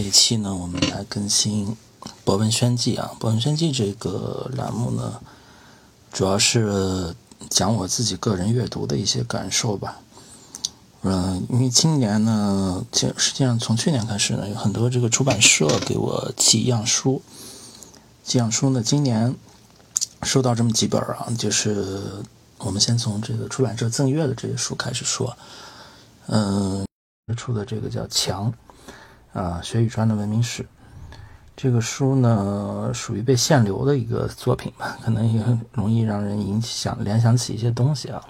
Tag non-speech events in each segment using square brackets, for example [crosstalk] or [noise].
这一期呢，我们来更新《博文轩记》啊，《博文轩记》这个栏目呢，主要是讲我自己个人阅读的一些感受吧。嗯、因为今年呢，其实实际上从去年开始呢，有很多这个出版社给我寄样书，寄样书呢，今年收到这么几本啊，就是我们先从这个出版社赠阅的这些书开始说。嗯，出的这个叫《墙》啊，学宇川的文明史。这个书呢，属于被限流的一个作品吧，可能也很容易让人影响联想起一些东西啊。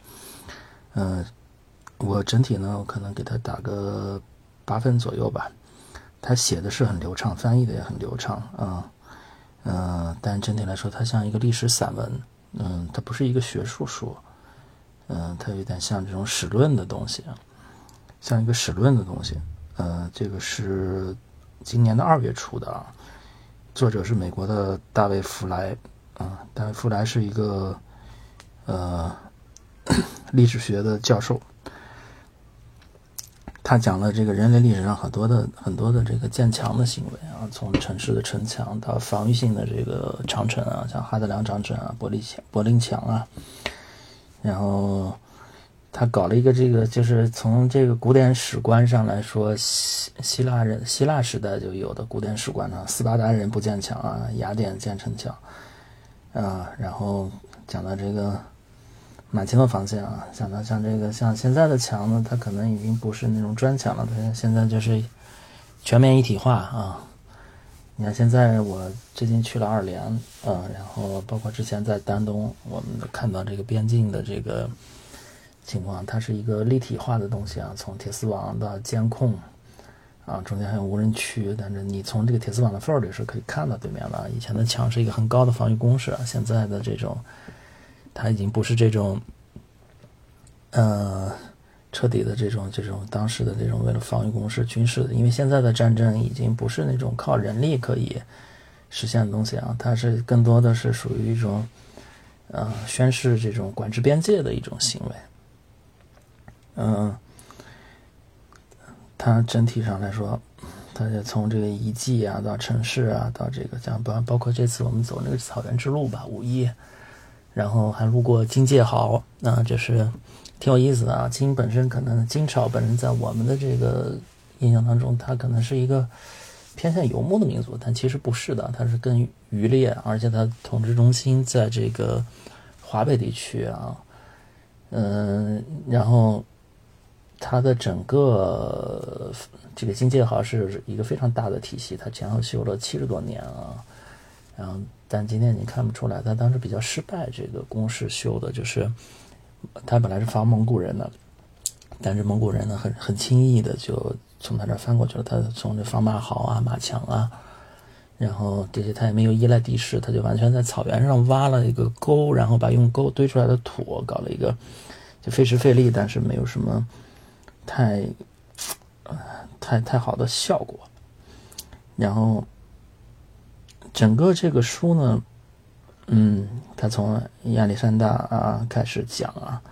嗯，我整体呢，我可能给他打个八分左右吧。他写的是很流畅，翻译的也很流畅啊。嗯，但整体来说，它像一个历史散文。嗯，它不是一个学术书。嗯，它有点像这种史论的东西啊。像一个史论的东西，呃，这个是今年的二月出的啊，作者是美国的大卫·弗莱，啊，大卫·弗莱是一个呃 [coughs] 历史学的教授，他讲了这个人类历史上很多的很多的这个建墙的行为啊，从城市的城墙到防御性的这个长城啊，像哈德良长城啊、柏林墙、柏林墙啊，然后。他搞了一个这个，就是从这个古典史观上来说，希希腊人希腊时代就有的古典史观啊，斯巴达人不建墙啊，雅典建城墙啊，然后讲到这个马其诺防线啊，讲到像这个像现在的墙呢，它可能已经不是那种砖墙了，它现在就是全面一体化啊。你看现在我最近去了二连，啊，然后包括之前在丹东，我们看到这个边境的这个。情况，它是一个立体化的东西啊，从铁丝网到监控，啊，中间还有无人区，但是你从这个铁丝网的缝里是可以看到对面的。以前的墙是一个很高的防御工事，现在的这种，它已经不是这种，呃，彻底的这种这种当时的这种为了防御工事军事的，因为现在的战争已经不是那种靠人力可以实现的东西啊，它是更多的是属于一种，呃，宣示这种管制边界的一种行为。嗯，它整体上来说，它就从这个遗迹啊，到城市啊，到这个像包包括这次我们走那个草原之路吧，五一，然后还路过金界壕，啊，就是挺有意思的啊。金本身可能金朝本身在我们的这个印象当中，它可能是一个偏向游牧的民族，但其实不是的，它是更渔猎，而且它统治中心在这个华北地区啊，嗯，然后。它的整个这个金界壕是一个非常大的体系，它前后修了七十多年啊，然后但今天你看不出来，它当时比较失败，这个工事修的就是它本来是防蒙古人的，但是蒙古人呢很很轻易的就从他这翻过去了，他从这防马壕啊、马墙啊，然后这些他也没有依赖地势，他就完全在草原上挖了一个沟，然后把用沟堆出来的土搞了一个就费时费力，但是没有什么。太，呃，太太好的效果。然后，整个这个书呢，嗯，他从亚历山大啊开始讲啊，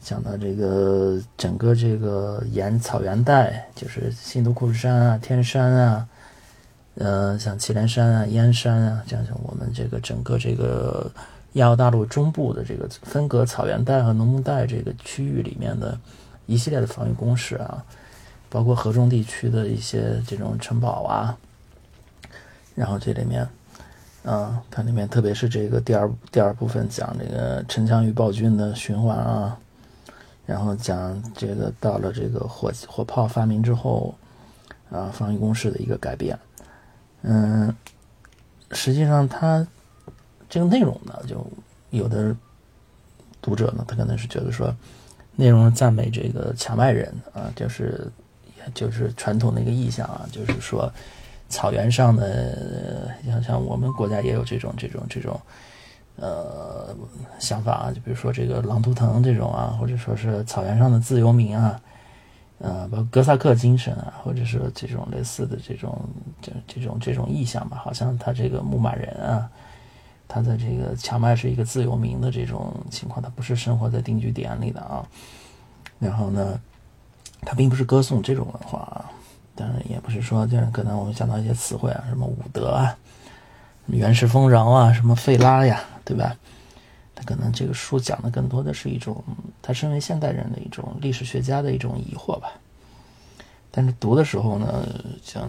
讲到这个整个这个沿草原带，就是新都库什山啊、天山啊，呃，像祁连山啊、燕山啊，这样像我们这个整个这个亚欧大陆中部的这个分隔草原带和农牧带这个区域里面的。一系列的防御工事啊，包括河中地区的一些这种城堡啊，然后这里面，啊，它里面特别是这个第二第二部分讲这个城墙与暴君的循环啊，然后讲这个到了这个火火炮发明之后，啊，防御工事的一个改变。嗯，实际上它这个内容呢，就有的读者呢，他可能是觉得说，内容赞美这个荞麦人啊，就是就是传统的一个意象啊，就是说草原上的，像像我们国家也有这种这种这种呃想法啊，就比如说这个狼图腾这种啊，或者说是草原上的自由民啊。呃，包括哥萨克精神啊，或者是这种类似的这种这这种这种意象吧，好像他这个牧马人啊，他的这个荞麦是一个自由民的这种情况，他不是生活在定居点里的啊。然后呢，他并不是歌颂这种文化啊，当然也不是说就是可能我们想到一些词汇啊，什么伍德啊，原始丰饶啊，什么费拉呀，对吧？他可能这个书讲的更多的是一种他身为现代人的一种历史学家的一种疑惑吧。但是读的时候呢，像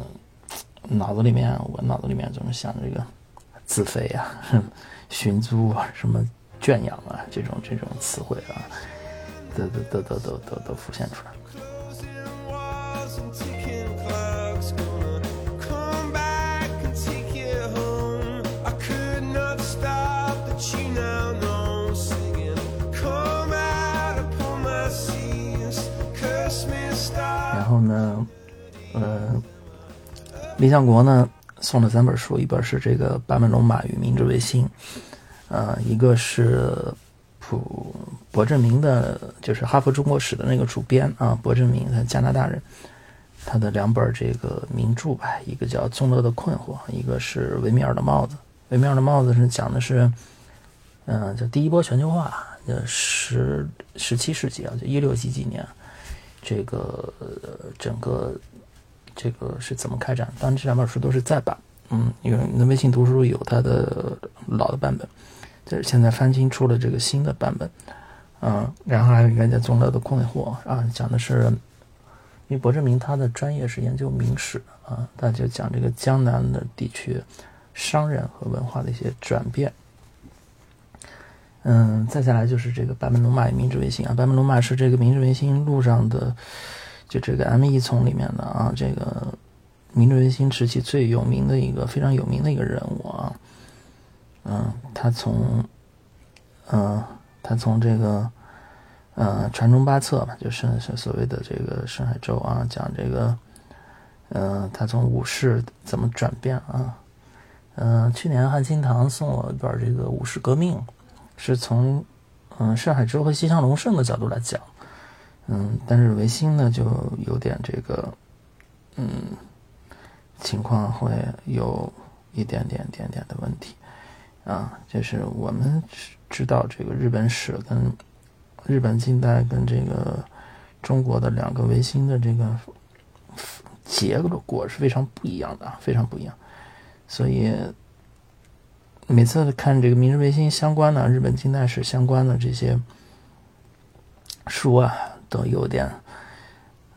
脑子里面，我脑子里面总是想这个自肥啊、[laughs] 寻租啊、什么圈养啊这种这种词汇啊，都都都都都都都浮现出来。然后呢，呃，李想国呢送了三本书，一本是这个《巴门龙马与明治维新》，呃，一个是普柏正明的，就是哈佛中国史的那个主编啊，柏正明，他加拿大人，他的两本这个名著吧，一个叫《宗乐的困惑》，一个是维米尔的帽子。维米尔的帽子是讲的是，嗯，就第一波全球化，呃，十十七世纪啊，就一六几几年。这个整个这个是怎么开展？当然，这两本书都是再版，嗯，因为那微信读书有它的老的版本，就是现在翻新出了这个新的版本，嗯，然后还有一个叫《宗乐的困惑》啊，讲的是，因为柏志明他的专业是研究明史啊，他就讲这个江南的地区商人和文化的一些转变。嗯，再下来就是这个坂本龙马与明治维新啊，坂本龙马是这个明治维新路上的，就这个 M 一丛里面的啊，这个明治维新时期最有名的一个非常有名的一个人物啊，嗯，他从，嗯，他从这个，呃，传中八策吧，就是是所谓的这个深海州啊，讲这个，嗯，他从武士怎么转变啊，嗯，去年汉清堂送我一本这个武士革命。是从，嗯，上海州和西乡隆盛的角度来讲，嗯，但是维新呢就有点这个，嗯，情况会有一点点点点的问题，啊，就是我们知道这个日本史跟日本近代跟这个中国的两个维新的这个结果是非常不一样的，非常不一样，所以。每次看这个明治维新相关的、日本近代史相关的这些书啊，都有点，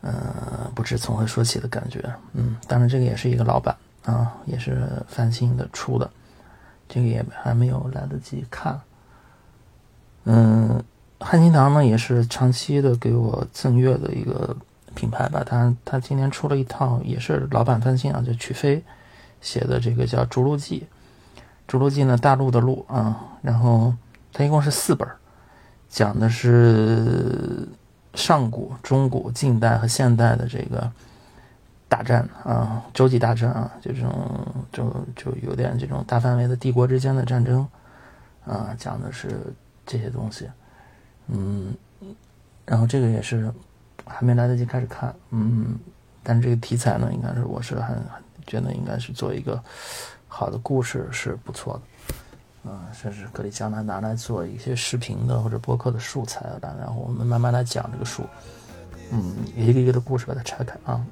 呃，不知从何说起的感觉。嗯，当然这个也是一个老版啊，也是翻新的出的，这个也还没有来得及看。嗯，汉清堂呢也是长期的给我赠阅的一个品牌吧，他他今年出了一套也是老版翻新啊，就曲飞写的这个叫《逐鹿记》。《逐鹿记》呢，大陆的陆啊，然后它一共是四本，讲的是上古、中古、近代和现代的这个大战啊，洲际大战啊，就这种就就有点这种大范围的帝国之间的战争啊，讲的是这些东西，嗯，然后这个也是还没来得及开始看，嗯，但是这个题材呢，应该是我是很觉得应该是做一个。好的故事是不错的，嗯，甚至可以将它拿来做一些视频的或者播客的素材啊，然后我们慢慢来讲这个书，嗯，一个一个的故事把它拆开啊。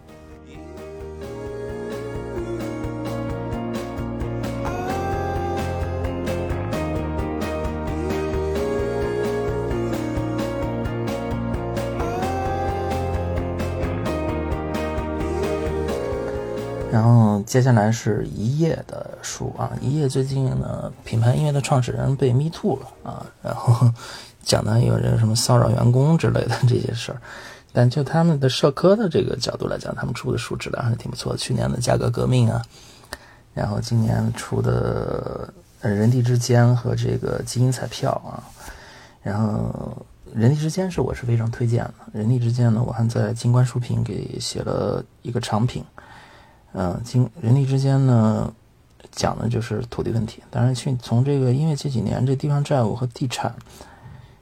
接下来是一页的书啊，一页最近呢，品牌音乐的创始人被 me too 了啊，然后 [laughs] 讲的有人什么骚扰员工之类的这些事儿，但就他们的社科的这个角度来讲，他们出的书质量还是挺不错的。去年的价格革命啊，然后今年出的人地之间和这个基因彩票啊，然后人地之间是我是非常推荐的。人地之间呢，我还在金冠书评给写了一个长评。嗯，经人力之间呢，讲的就是土地问题。当然，去从这个因为这几年这地方债务和地产，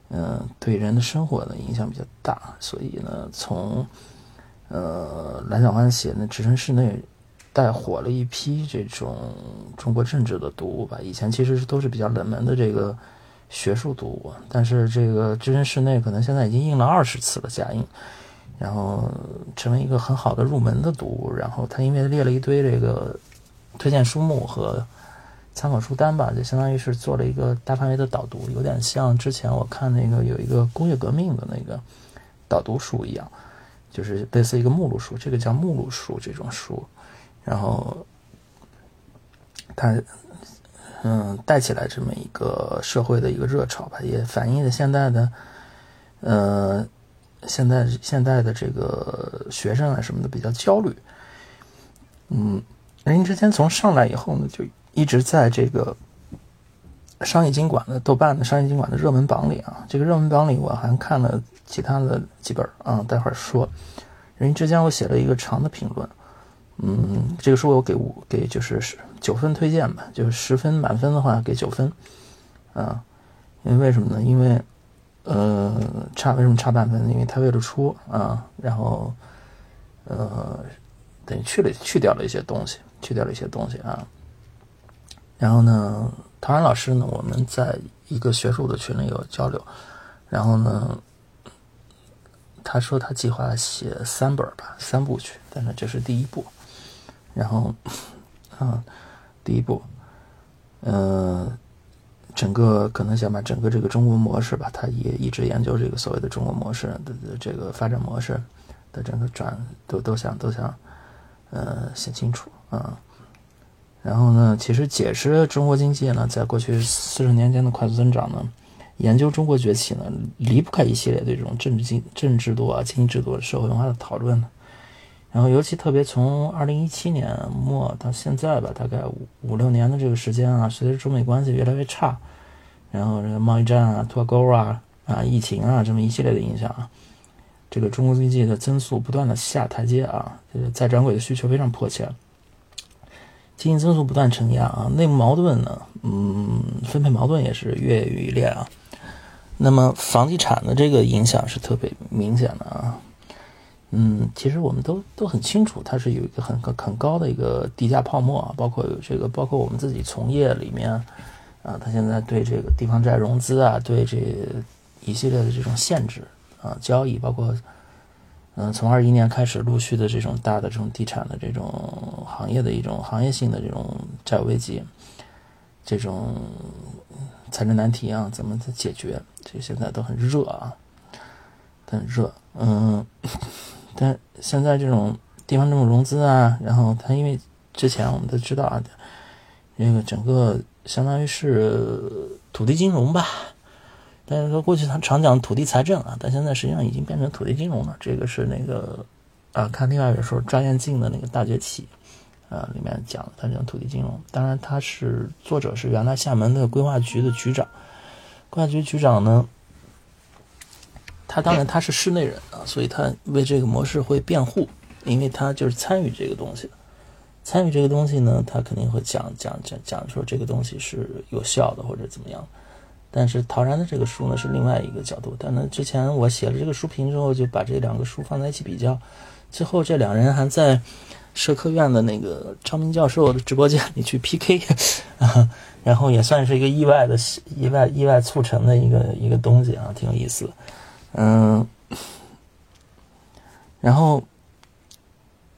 嗯，对人的生活的影响比较大，所以呢，从呃蓝小欢写的《置身事内》带火了一批这种中国政治的读物吧。以前其实是都是比较冷门的这个学术读物，但是这个《置身事内》可能现在已经印了二十次了加印。然后成为一个很好的入门的读物。然后他因为列了一堆这个推荐书目和参考书单吧，就相当于是做了一个大范围的导读，有点像之前我看那个有一个工业革命的那个导读书一样，就是类似一个目录书，这个叫目录书这种书。然后他嗯带起来这么一个社会的一个热潮吧，也反映了现在的呃。现在现在的这个学生啊什么的比较焦虑，嗯，人家之间从上来以后呢，就一直在这个商业经管的豆瓣的商业经管的热门榜里啊，这个热门榜里我还看了其他的几本啊，待会儿说。人家之间我写了一个长的评论，嗯，这个书我给五给就是九分推荐吧，就是十分满分的话给九分，啊，因为为什么呢？因为。呃，差为什么差半分？因为他为了出啊，然后呃，等于去了去掉了一些东西，去掉了一些东西啊。然后呢，陶然老师呢，我们在一个学术的群里有交流。然后呢，他说他计划写三本吧，三部曲，但是这是第一部。然后 [laughs] 啊，第一部，嗯。整个可能想把整个这个中国模式吧，他也一直研究这个所谓的中国模式的这个发展模式的整个转都都想都想呃写清楚啊。然后呢，其实解释中国经济呢，在过去四十年间的快速增长呢，研究中国崛起呢，离不开一系列的这种政治经政治制度啊、经济制度、社会文化的讨论呢。然后尤其特别从二零一七年末到现在吧，大概五五六年的这个时间啊，随着中美关系越来越差，然后这个贸易战啊、脱钩啊、啊疫情啊这么一系列的影响啊，这个中国经济的增速不断的下台阶啊，就是再转轨的需求非常迫切，经济增速不断承压啊，内部矛盾呢，嗯，分配矛盾也是越演愈烈啊，那么房地产的这个影响是特别明显的啊。嗯，其实我们都都很清楚，它是有一个很很高的一个地价泡沫啊，包括有这个，包括我们自己从业里面，啊，它现在对这个地方债融资啊，对这一系列的这种限制啊，交易，包括嗯，从二一年开始陆续的这种大的这种地产的这种行业的一种行业性的这种债务危机，这种财政难题啊，怎么解决？这现在都很热啊，很热，嗯。但现在这种地方政府融资啊，然后它因为之前我们都知道啊，那个整个相当于是土地金融吧，但是说过去他常讲土地财政啊，但现在实际上已经变成土地金融了。这个是那个啊，看另外一本书张彦进的那个大崛起啊，里面讲他讲土地金融。当然，他是作者是原来厦门的规划局的局长，规划局局长呢。他当然他是室内人啊，所以他为这个模式会辩护，因为他就是参与这个东西的，参与这个东西呢，他肯定会讲讲讲讲说这个东西是有效的或者怎么样。但是陶然的这个书呢是另外一个角度，但呢之前我写了这个书评之后，就把这两个书放在一起比较，最后这两人还在社科院的那个张明教授的直播间里去 PK，啊，[laughs] 然后也算是一个意外的意外意外促成的一个一个东西啊，挺有意思。嗯，然后，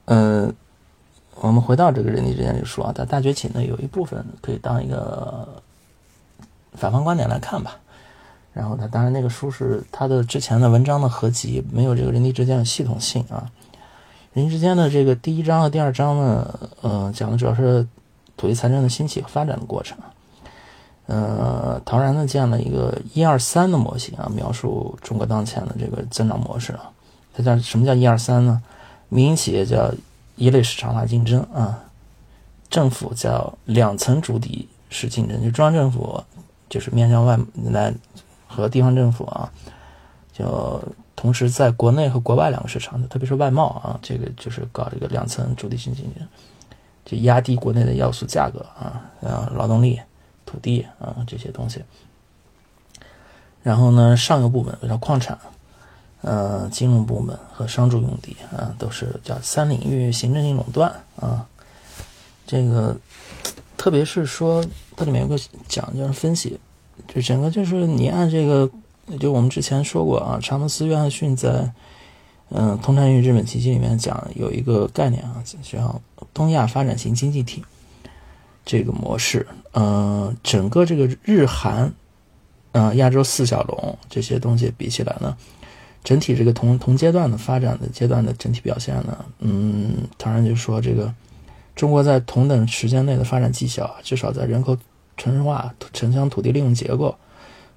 呃，我们回到这个人力之间就说啊，它大崛起呢有一部分可以当一个反方观点来看吧。然后他当然那个书是他的之前的文章的合集，没有这个人力之间的系统性啊。人力之间的这个第一章和第二章呢，呃，讲的主要是土地财政的兴起和发展的过程。呃，陶然呢建了一个一二三的模型啊，描述中国当前的这个增长模式啊。它叫什么叫一二三呢？民营企业叫一类市场化竞争啊，政府叫两层主体式竞争，就中央政府就是面向外来和地方政府啊，就同时在国内和国外两个市场，特别是外贸啊，这个就是搞这个两层主体性竞争，就压低国内的要素价格啊，啊，劳动力。土地啊这些东西，然后呢，上游部门比如矿产，呃，金融部门和商住用地啊，都是叫三领域行政性垄断啊。这个特别是说，它里面有个讲就是分析，就整个就是你按这个，就我们之前说过啊，查莫斯·约翰逊在嗯《通产与日本奇迹》里面讲有一个概念啊，叫东亚发展型经济体。这个模式，嗯，整个这个日韩，啊，亚洲四小龙这些东西比起来呢，整体这个同同阶段的发展的阶段的整体表现呢，嗯，当然就说这个中国在同等时间内的发展绩效，至少在人口城市化、城乡土地利用结构、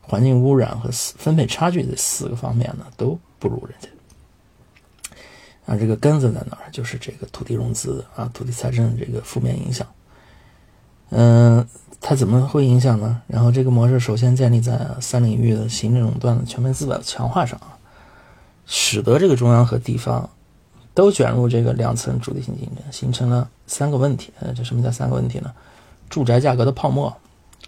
环境污染和分配差距这四个方面呢，都不如人家。啊，这个根子在哪儿？就是这个土地融资啊，土地财政这个负面影响。嗯，它怎么会影响呢？然后这个模式首先建立在三领域的行政垄断的全面资本的强化上使得这个中央和地方都卷入这个两层主体性竞争，形成了三个问题。呃，这什么叫三个问题呢？住宅价格的泡沫，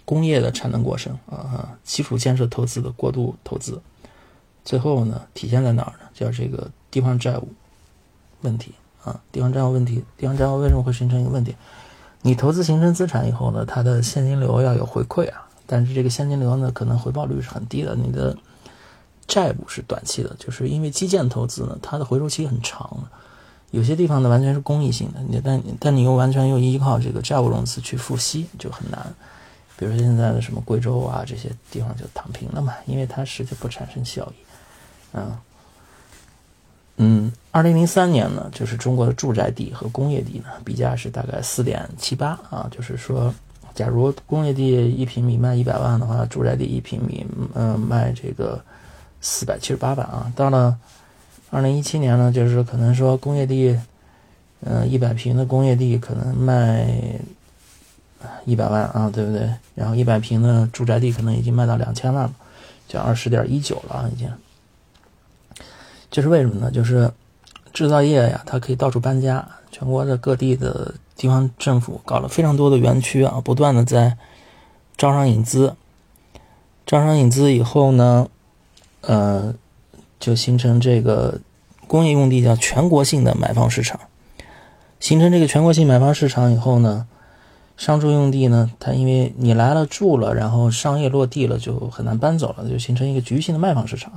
工业的产能过剩啊，基础建设投资的过度投资，最后呢，体现在哪儿呢？叫这个地方债务问题啊，地方债务问题，地方债务为什么会形成一个问题？你投资形成资产以后呢，它的现金流要有回馈啊，但是这个现金流呢，可能回报率是很低的。你的债务是短期的，就是因为基建投资呢，它的回收期很长。有些地方呢，完全是公益性的，你但但你又完全又依靠这个债务融资去付息，就很难。比如说现在的什么贵州啊这些地方就躺平了嘛，因为它实际不产生效益，啊。嗯，二零零三年呢，就是中国的住宅地和工业地呢，比价是大概四点七八啊，就是说，假如工业地一平米卖一百万的话，住宅地一平米嗯卖这个四百七十八万啊。到了二零一七年呢，就是可能说工业地，嗯一百平的工业地可能卖一百万啊，对不对？然后一百平的住宅地可能已经卖到两千万了，就二十点一九了啊，已经。这是为什么呢？就是制造业呀，它可以到处搬家，全国的各地的地方政府搞了非常多的园区啊，不断的在招商引资，招商引资以后呢，呃，就形成这个工业用地叫全国性的买方市场，形成这个全国性买方市场以后呢，商住用地呢，它因为你来了住了，然后商业落地了，就很难搬走了，就形成一个局域性的卖方市场。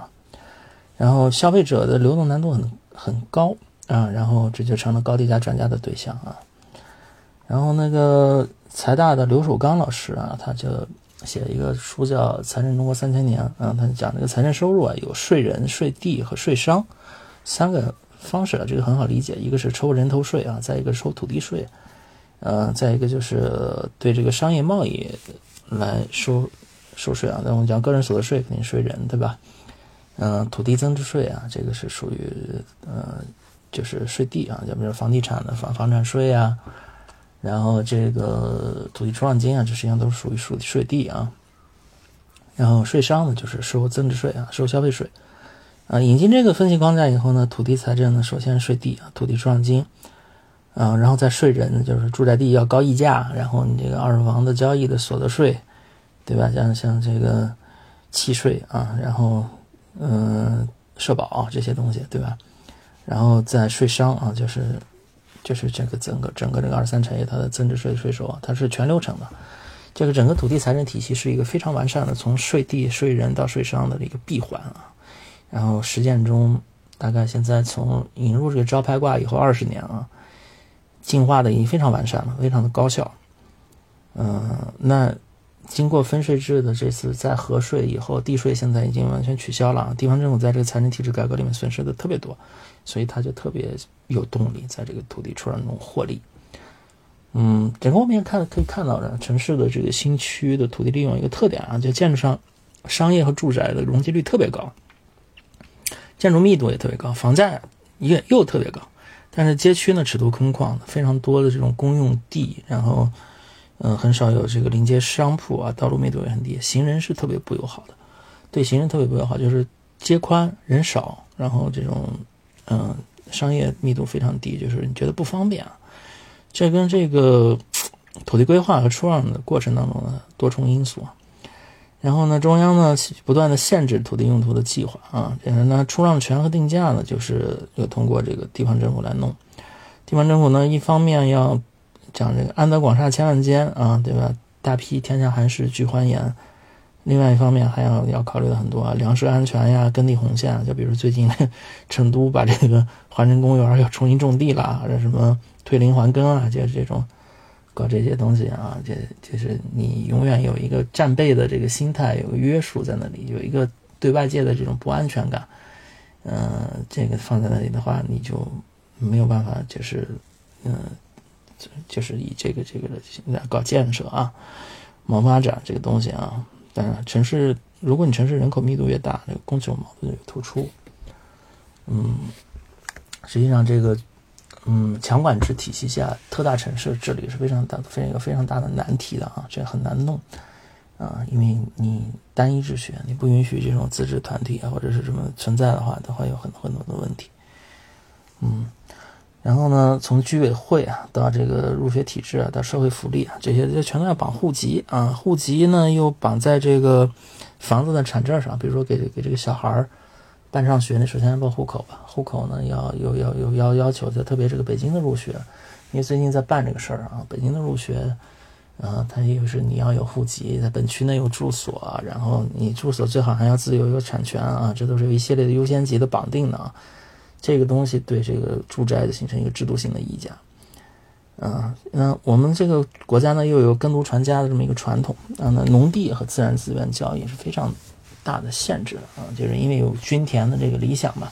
然后消费者的流动难度很很高啊，然后这就成了高低价转嫁的对象啊。然后那个财大的刘守刚老师啊，他就写一个书叫《财政中国三千年》啊，他讲这个财政收入啊有税人、税地和税商三个方式啊，这个很好理解，一个是抽人头税啊，再一个收土地税，呃，再一个就是对这个商业贸易来收收税啊。那我们讲个人所得税肯定税人对吧？嗯，土地增值税啊，这个是属于呃，就是税地啊，就比如房地产的房房产税啊，然后这个土地出让金啊，这实际上都是属于属税地啊。然后税商呢，就是收增值税啊，收消费税啊。引进这个分析框架以后呢，土地财政呢，首先是税地啊，土地出让金啊，然后再税人，就是住宅地要高溢价，然后你这个二手房的交易的所得税，对吧？像像这个契税啊，然后。嗯，社保这些东西，对吧？然后在税商啊，就是就是这个整个整个这个二三产业它的增值税税收啊，它是全流程的。这个整个土地财政体系是一个非常完善的，从税地、税人到税商的一个闭环啊。然后实践中，大概现在从引入这个招牌挂以后二十年啊，进化的已经非常完善了，非常的高效。嗯，那经过分税制的这次在核税以后，地税现在已经完全取消了，地方政府在这个财政体制改革里面损失的特别多，所以他就特别有动力在这个土地出让中获利。嗯，整个我们也看可以看到的，城市的这个新区的土地利用一个特点啊，就建筑上商业和住宅的容积率特别高，建筑密度也特别高，房价也又特别高，但是街区呢尺度空旷，非常多的这种公用地，然后嗯很少有这个临街商铺啊，道路密度也很低，行人是特别不友好的，对行人特别不友好，就是街宽人少，然后这种嗯商业密度非常低，就是你觉得不方便啊。这跟这个土地规划和出让的过程当中的多重因素啊，然后呢，中央呢不断的限制土地用途的计划啊，然后呢，出让权和定价呢，就是又通过这个地方政府来弄。地方政府呢，一方面要讲这个安得广厦千万间啊，对吧？大批天下寒士俱欢颜。另外一方面还要要考虑的很多啊，粮食安全呀，耕地红线啊，就比如最近 [laughs] 成都把这个环城公园要重新种地了，或者什么。退林还耕啊，就是这种搞这些东西啊，这就是你永远有一个战备的这个心态，有个约束在那里，有一个对外界的这种不安全感。嗯，这个放在那里的话，你就没有办法，就是嗯，就是以这个这个来搞建设啊，谋发展这个东西啊。当然，城市如果你城市人口密度越大，这个供求矛盾越突出。嗯，实际上这个。嗯，强管制体系下，特大城市治理是非常大、非常一个非常大的难题的啊，这很难弄啊，因为你单一秩序，你不允许这种自治团体啊或者是什么存在的话，都会有很多很多的问题。嗯，然后呢，从居委会啊到这个入学体制啊到社会福利啊，这些这全都要绑户籍啊，户籍呢又绑在这个房子的产证上，比如说给给这个小孩儿。办上学呢，首先要报户口吧。户口呢，要有要有要要求，就特别这个北京的入学，因为最近在办这个事儿啊。北京的入学，啊，它也是你要有户籍，在本区内有住所，然后你住所最好还要自由有产权啊，这都是一系列的优先级的绑定的啊。这个东西对这个住宅的形成一个制度性的溢价。啊，那我们这个国家呢，又有耕读传家的这么一个传统啊，那农地和自然资源交易是非常。大的限制啊，就是因为有均田的这个理想嘛。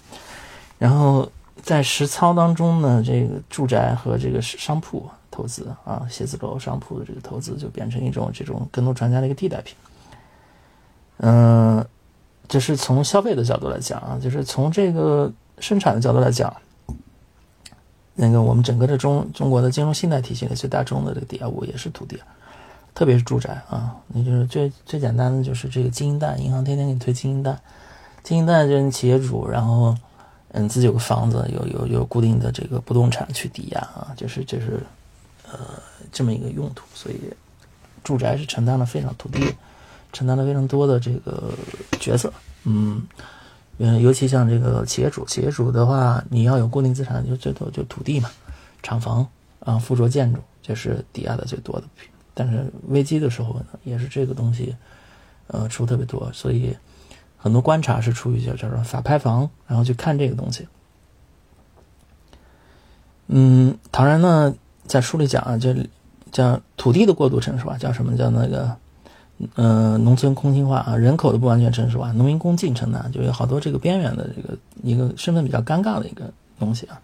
然后在实操当中呢，这个住宅和这个商铺投资啊，写字楼、商铺的这个投资就变成一种这种耕读传家的一个替代品。嗯，这是从消费的角度来讲啊，就是从这个生产的角度来讲，那个我们整个的中中国的金融信贷体系里最大宗的这个抵押物也是土地。特别是住宅啊，那就是最最简单的就是这个经营贷，银行天天给你推经营贷，经营贷就是你企业主，然后嗯自己有个房子，有有有固定的这个不动产去抵押啊，就是就是呃这么一个用途，所以住宅是承担了非常土地承担了非常多的这个角色，嗯嗯，尤其像这个企业主，企业主的话，你要有固定资产，就最多就土地嘛，厂房啊，附着建筑，这是抵押的最多的。但是危机的时候呢，也是这个东西，呃，出特别多，所以很多观察是出于叫叫做法拍房，然后去看这个东西。嗯，唐然呢在书里讲啊，就叫土地的过度成熟啊，叫什么叫那个，呃，农村空心化啊，人口的不完全成熟啊，农民工进城呢，就有好多这个边缘的这个一个身份比较尴尬的一个东西啊。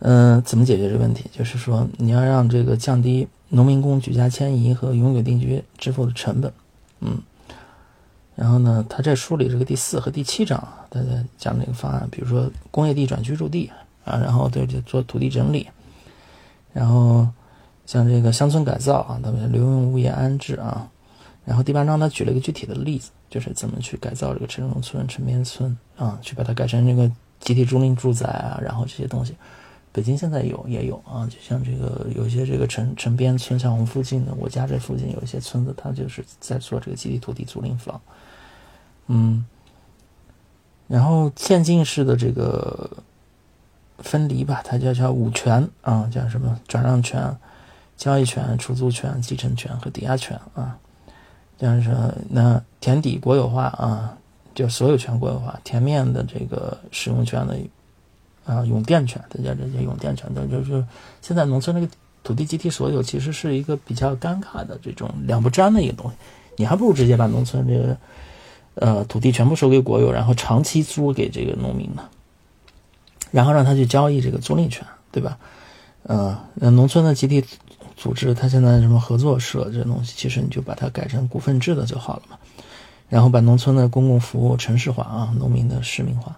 嗯，怎么解决这个问题？就是说你要让这个降低。农民工举家迁移和永久定居支付的成本，嗯，然后呢，他在书里这个第四和第七章，他在讲这个方案，比如说工业地转居住地啊，然后对做土地整理，然后像这个乡村改造啊，他们留用物业安置啊，然后第八章他举了一个具体的例子，就是怎么去改造这个城中村、城边村啊，去把它改成这个集体租赁住宅啊，然后这些东西。北京现在有也有啊，就像这个有些这个城城边村，像我们附近的，我家这附近有一些村子，它就是在做这个集体土地租赁房，嗯，然后渐进式的这个分离吧，它叫叫五权啊，叫什么转让权、交易权、出租权、继承权和抵押权啊，像是那田底国有化啊，就所有权国有化，田面的这个使用权的。啊，用电权，大家这些用电权的，就是现在农村那个土地集体所有其实是一个比较尴尬的这种两不沾的一个东西，你还不如直接把农村这个呃土地全部收给国有，然后长期租给这个农民呢，然后让他去交易这个租赁权，对吧？呃，那农村的集体组织，它现在什么合作社这东西，其实你就把它改成股份制的就好了嘛。然后把农村的公共服务城市化啊，农民的市民化。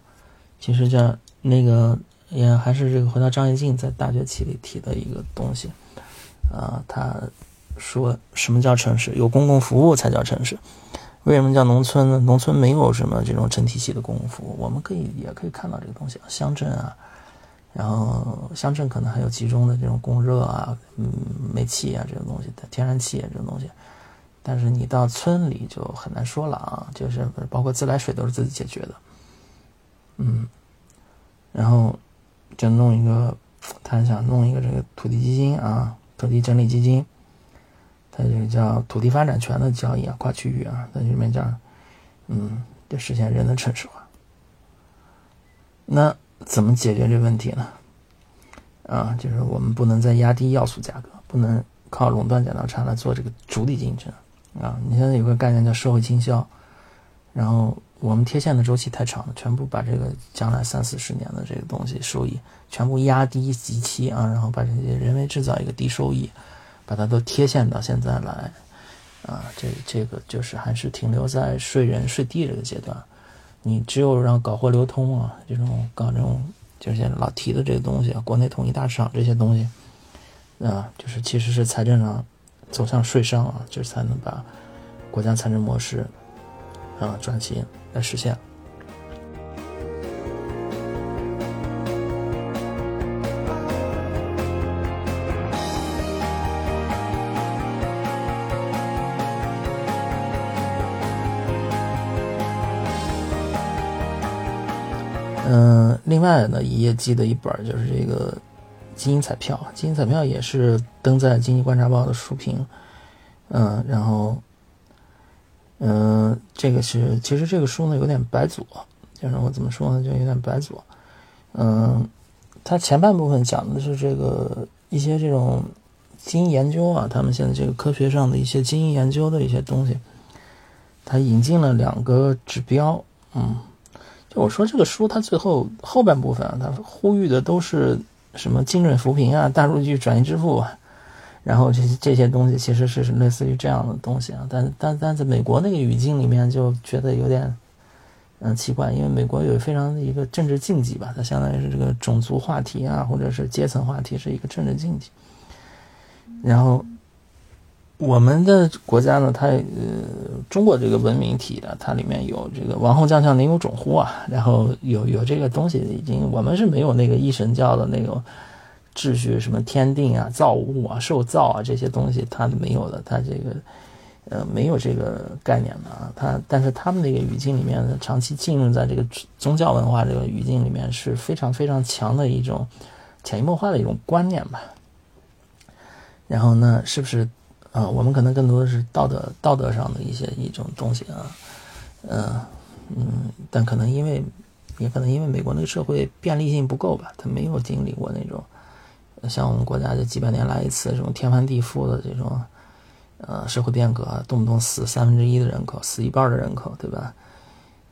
其实这那个也还是这个回到张跃进在大崛起里提的一个东西啊，他说什么叫城市？有公共服务才叫城市。为什么叫农村呢？农村没有什么这种整体系的公共服务。我们可以也可以看到这个东西啊，乡镇啊，然后乡镇可能还有集中的这种供热啊，嗯，煤气啊这种东西，天然气啊这种东西。但是你到村里就很难说了啊，就是包括自来水都是自己解决的，嗯，然后就弄一个，他想弄一个这个土地基金啊，土地整理基金，它这个叫土地发展权的交易啊，跨区域啊，在里面讲，嗯，就实现人的城市化。那怎么解决这问题呢？啊，就是我们不能再压低要素价格，不能靠垄断剪刀差来做这个主体竞争。啊，你现在有个概念叫社会倾销，然后我们贴现的周期太长了，全部把这个将来三四十年的这个东西收益全部压低极期啊，然后把这些人为制造一个低收益，把它都贴现到现在来，啊，这这个就是还是停留在税人税地这个阶段，你只有让搞货流通啊，这种搞这种就是现在老提的这个东西啊，国内统一大市场这些东西，啊，就是其实是财政上。走向税商啊，就是才能把国家财政模式啊转型来实现。外呢，一页记的一本就是这个。基因彩票，基因彩票也是登在《经济观察报》的书评，嗯，然后，嗯，这个是其实这个书呢有点白左，就是我怎么说呢，就有点白左，嗯，它前半部分讲的是这个一些这种基因研究啊，他们现在这个科学上的一些基因研究的一些东西，它引进了两个指标，嗯，我说这个书它最后后半部分啊，它呼吁的都是。什么精准扶贫啊，大数据转移支付啊，然后这些这些东西其实是类似于这样的东西啊，但但但在美国那个语境里面就觉得有点嗯奇怪，因为美国有非常的一个政治禁忌吧，它相当于是这个种族话题啊，或者是阶层话题是一个政治禁忌，然后。我们的国家呢，它呃，中国这个文明体的，它里面有这个“王侯将相宁有种乎”啊，然后有有这个东西，已经我们是没有那个一神教的那种秩序，什么天定啊、造物啊、受造啊这些东西，它没有的，它这个呃没有这个概念的啊。它但是他们那个语境里面呢，长期浸润在这个宗教文化这个语境里面，是非常非常强的一种潜移默化的一种观念吧。然后呢，是不是？啊，我们可能更多的是道德道德上的一些一种东西啊，嗯嗯，但可能因为，也可能因为美国那个社会便利性不够吧，他没有经历过那种像我们国家这几百年来一次这种天翻地覆的这种呃社会变革，动不动死三分之一的人口，死一半的人口，对吧？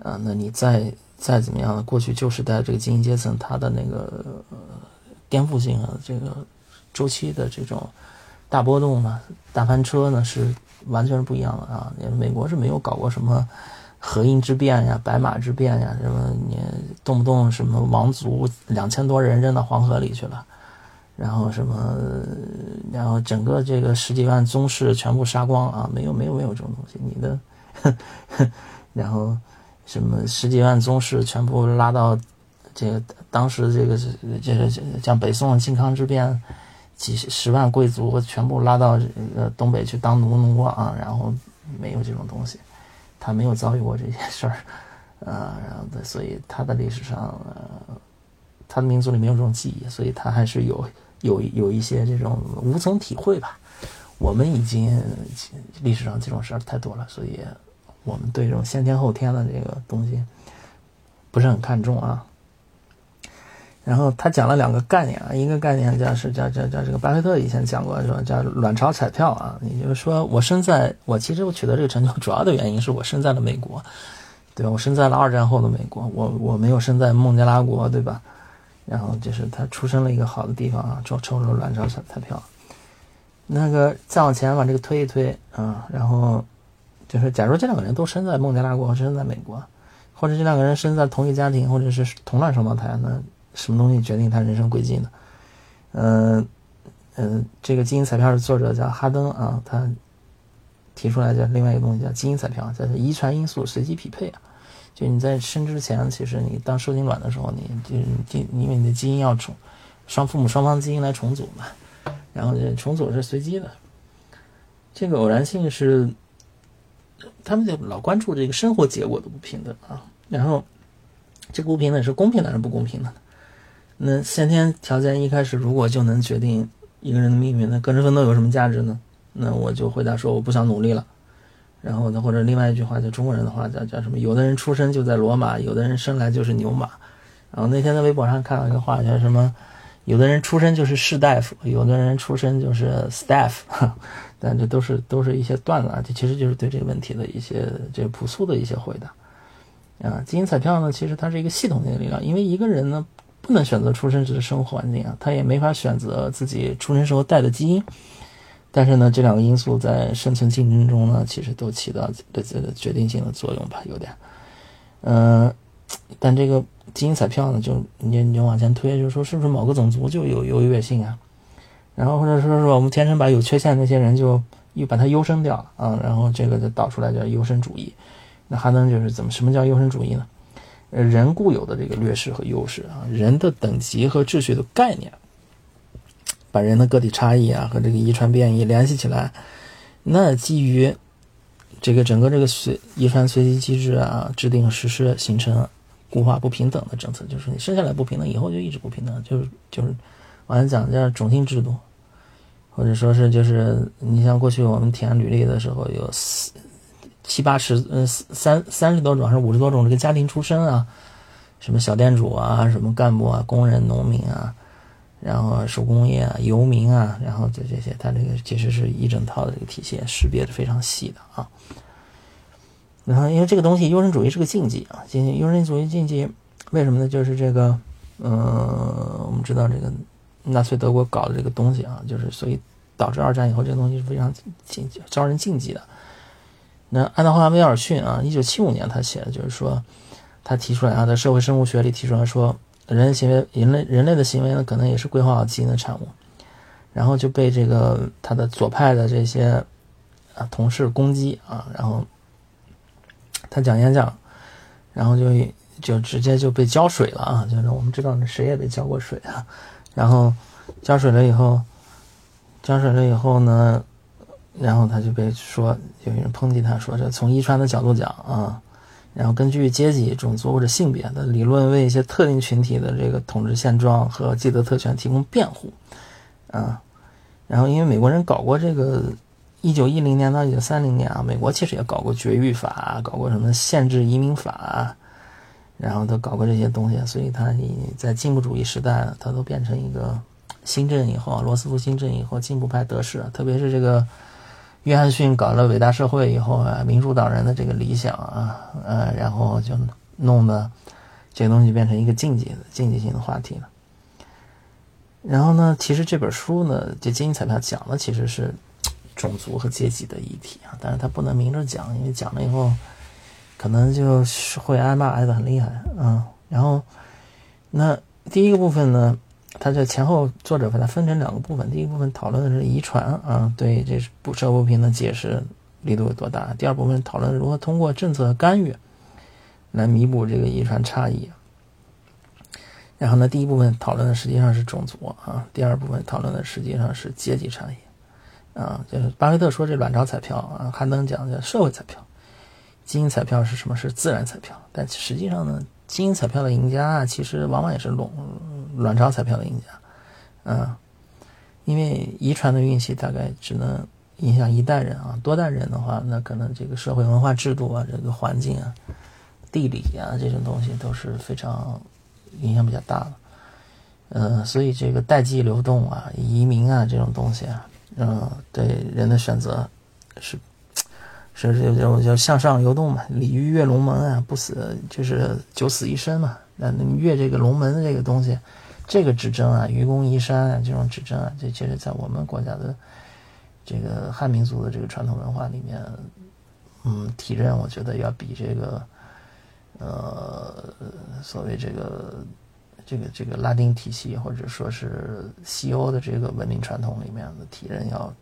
啊，那你再再怎么样的，过去旧时代这个精英阶层他的那个颠覆性啊，这个周期的这种。大波动呢，大翻车呢是完全是不一样的啊！美国是没有搞过什么河阴之变呀、白马之变呀，什么你动不动什么王族两千多人扔到黄河里去了，然后什么，然后整个这个十几万宗室全部杀光啊！没有没有没有这种东西，你的，[laughs] 然后什么十几万宗室全部拉到这个当时这个这个这个像北宋靖康之变。几十万贵族全部拉到呃东北去当奴奴啊，然后没有这种东西，他没有遭遇过这些事儿，呃，然后，所以他的历史上，呃，他的民族里没有这种记忆，所以他还是有有有一些这种无从体会吧。我们已经历史上这种事儿太多了，所以我们对这种先天后天的这个东西不是很看重啊。然后他讲了两个概念啊，一个概念叫是叫叫叫这个巴菲特以前讲过，说叫卵巢彩票啊，也就是说我生在我其实我取得这个成就主要的原因是我生在了美国，对吧？我生在了二战后的美国，我 [laughs] 我没有生在孟加拉国，对吧？然后就是他出生了一个好的地方啊，抽抽了卵巢彩彩票。那个再往前把这个推一推啊，然后就是假如这两个人都生在孟加拉国，或生在美国，或者这两个人生在同一家庭，或者是同卵双胞胎，那什么东西决定他人生轨迹呢？嗯嗯，这个基因彩票的作者叫哈登啊，他提出来叫另外一个东西叫基因彩票，叫遗传因素随机匹配啊。就你在生之前，其实你当受精卵的时候，你就是基因为你的基因要重双父母双方基因来重组嘛，然后这重组是随机的，这个偶然性是他们就老关注这个生活结果的不平等啊，然后这个不平等是公平的还是不公平的？那先天条件一开始如果就能决定一个人的命运，那个人奋斗有什么价值呢？那我就回答说我不想努力了。然后呢，或者另外一句话叫中国人的话叫叫什么？有的人出生就在罗马，有的人生来就是牛马。然后那天在微博上看到一个话叫什么？有的人出生就是士大夫，有的人出生就是 staff，[laughs] 但这都是都是一些段子啊，这其实就是对这个问题的一些这朴素的一些回答啊。基因彩票呢，其实它是一个系统性的力量，因为一个人呢。不能选择出生时的生活环境啊，他也没法选择自己出生时候带的基因。但是呢，这两个因素在生存竞争中呢，其实都起到这个决定性的作用吧，有点。嗯，但这个基因彩票呢，就你你就往前推，就是说是不是某个种族就有优越性啊？然后或者说说我们天生把有缺陷的那些人就又把它优生掉了啊，然后这个就导出来叫优生主义。那还能就是怎么什么叫优生主义呢？人固有的这个劣势和优势啊，人的等级和秩序的概念，把人的个体差异啊和这个遗传变异联系起来，那基于这个整个这个随遗传随机机制啊，制定实施形成固化不平等的政策，就是你生下来不平等，以后就一直不平等，就是就是我还讲叫种姓制度，或者说是就是你像过去我们填履历的时候有四。七八十，嗯，三三十多种还是五十多种这个家庭出身啊，什么小店主啊，什么干部啊，工人、农民啊，然后手工业啊，游民啊，然后这这些，它这个其实是一整套的这个体系，识别的非常细的啊。然后，因为这个东西，优生主义是个禁忌啊，禁优生主义禁忌，为什么呢？就是这个，嗯，我们知道这个纳粹德国搞的这个东西啊，就是所以导致二战以后这个东西是非常禁招人禁忌的。那安德华威尔逊啊，一九七五年他写的，就是说，他提出来啊，在社会生物学里提出来说，人类行为，人类人类的行为呢，可能也是规划好基因的产物，然后就被这个他的左派的这些啊同事攻击啊，然后他讲演讲，然后就就直接就被浇水了啊，就是我们知道谁也被浇过水啊，然后浇水了以后，浇水了以后呢。然后他就被说，有人抨击他说，这从遗传的角度讲啊，然后根据阶级、种族或者性别的理论，为一些特定群体的这个统治现状和既得特权提供辩护，啊，然后因为美国人搞过这个，一九一零年到一九三零年啊，美国其实也搞过绝育法，搞过什么限制移民法，然后都搞过这些东西，所以他在进步主义时代，他都变成一个新政以后，罗斯福新政以后，进步派得势，特别是这个。约翰逊搞了伟大社会以后啊，民主党人的这个理想啊，呃，然后就弄得这个东西变成一个禁忌的禁忌性的话题了。然后呢，其实这本书呢，这基因彩票讲的其实是种族和阶级的议题啊，但是他不能明着讲，因为讲了以后可能就会挨骂挨得很厉害啊。然后那第一个部分呢？它这前后作者把它分成两个部分，第一部分讨论的是遗传啊，对这不社会不平等解释力度有多大；第二部分讨论如何通过政策干预来弥补这个遗传差异。然后呢，第一部分讨论的实际上是种族啊，第二部分讨论的实际上是阶级差异啊。就是巴菲特说这卵巢彩票啊，还能讲叫社会彩票，基因彩票是什么？是自然彩票。但实际上呢，基因彩票的赢家啊，其实往往也是笼。卵巢彩票的赢家，嗯，因为遗传的运气大概只能影响一代人啊，多代人的话，那可能这个社会文化制度啊，这个环境啊、地理啊这种东西都是非常影响比较大的。呃，所以这个代际流动啊、移民啊这种东西啊，嗯，对人的选择是是是这种叫向上流动嘛，鲤鱼跃龙门啊，不死就是九死一生嘛。那你越这个龙门的这个东西，这个指针啊，愚公移山啊，这种指针啊，这其实在我们国家的这个汉民族的这个传统文化里面，嗯，体认我觉得要比这个呃所谓这个这个这个拉丁体系或者说是西欧的这个文明传统里面的体认要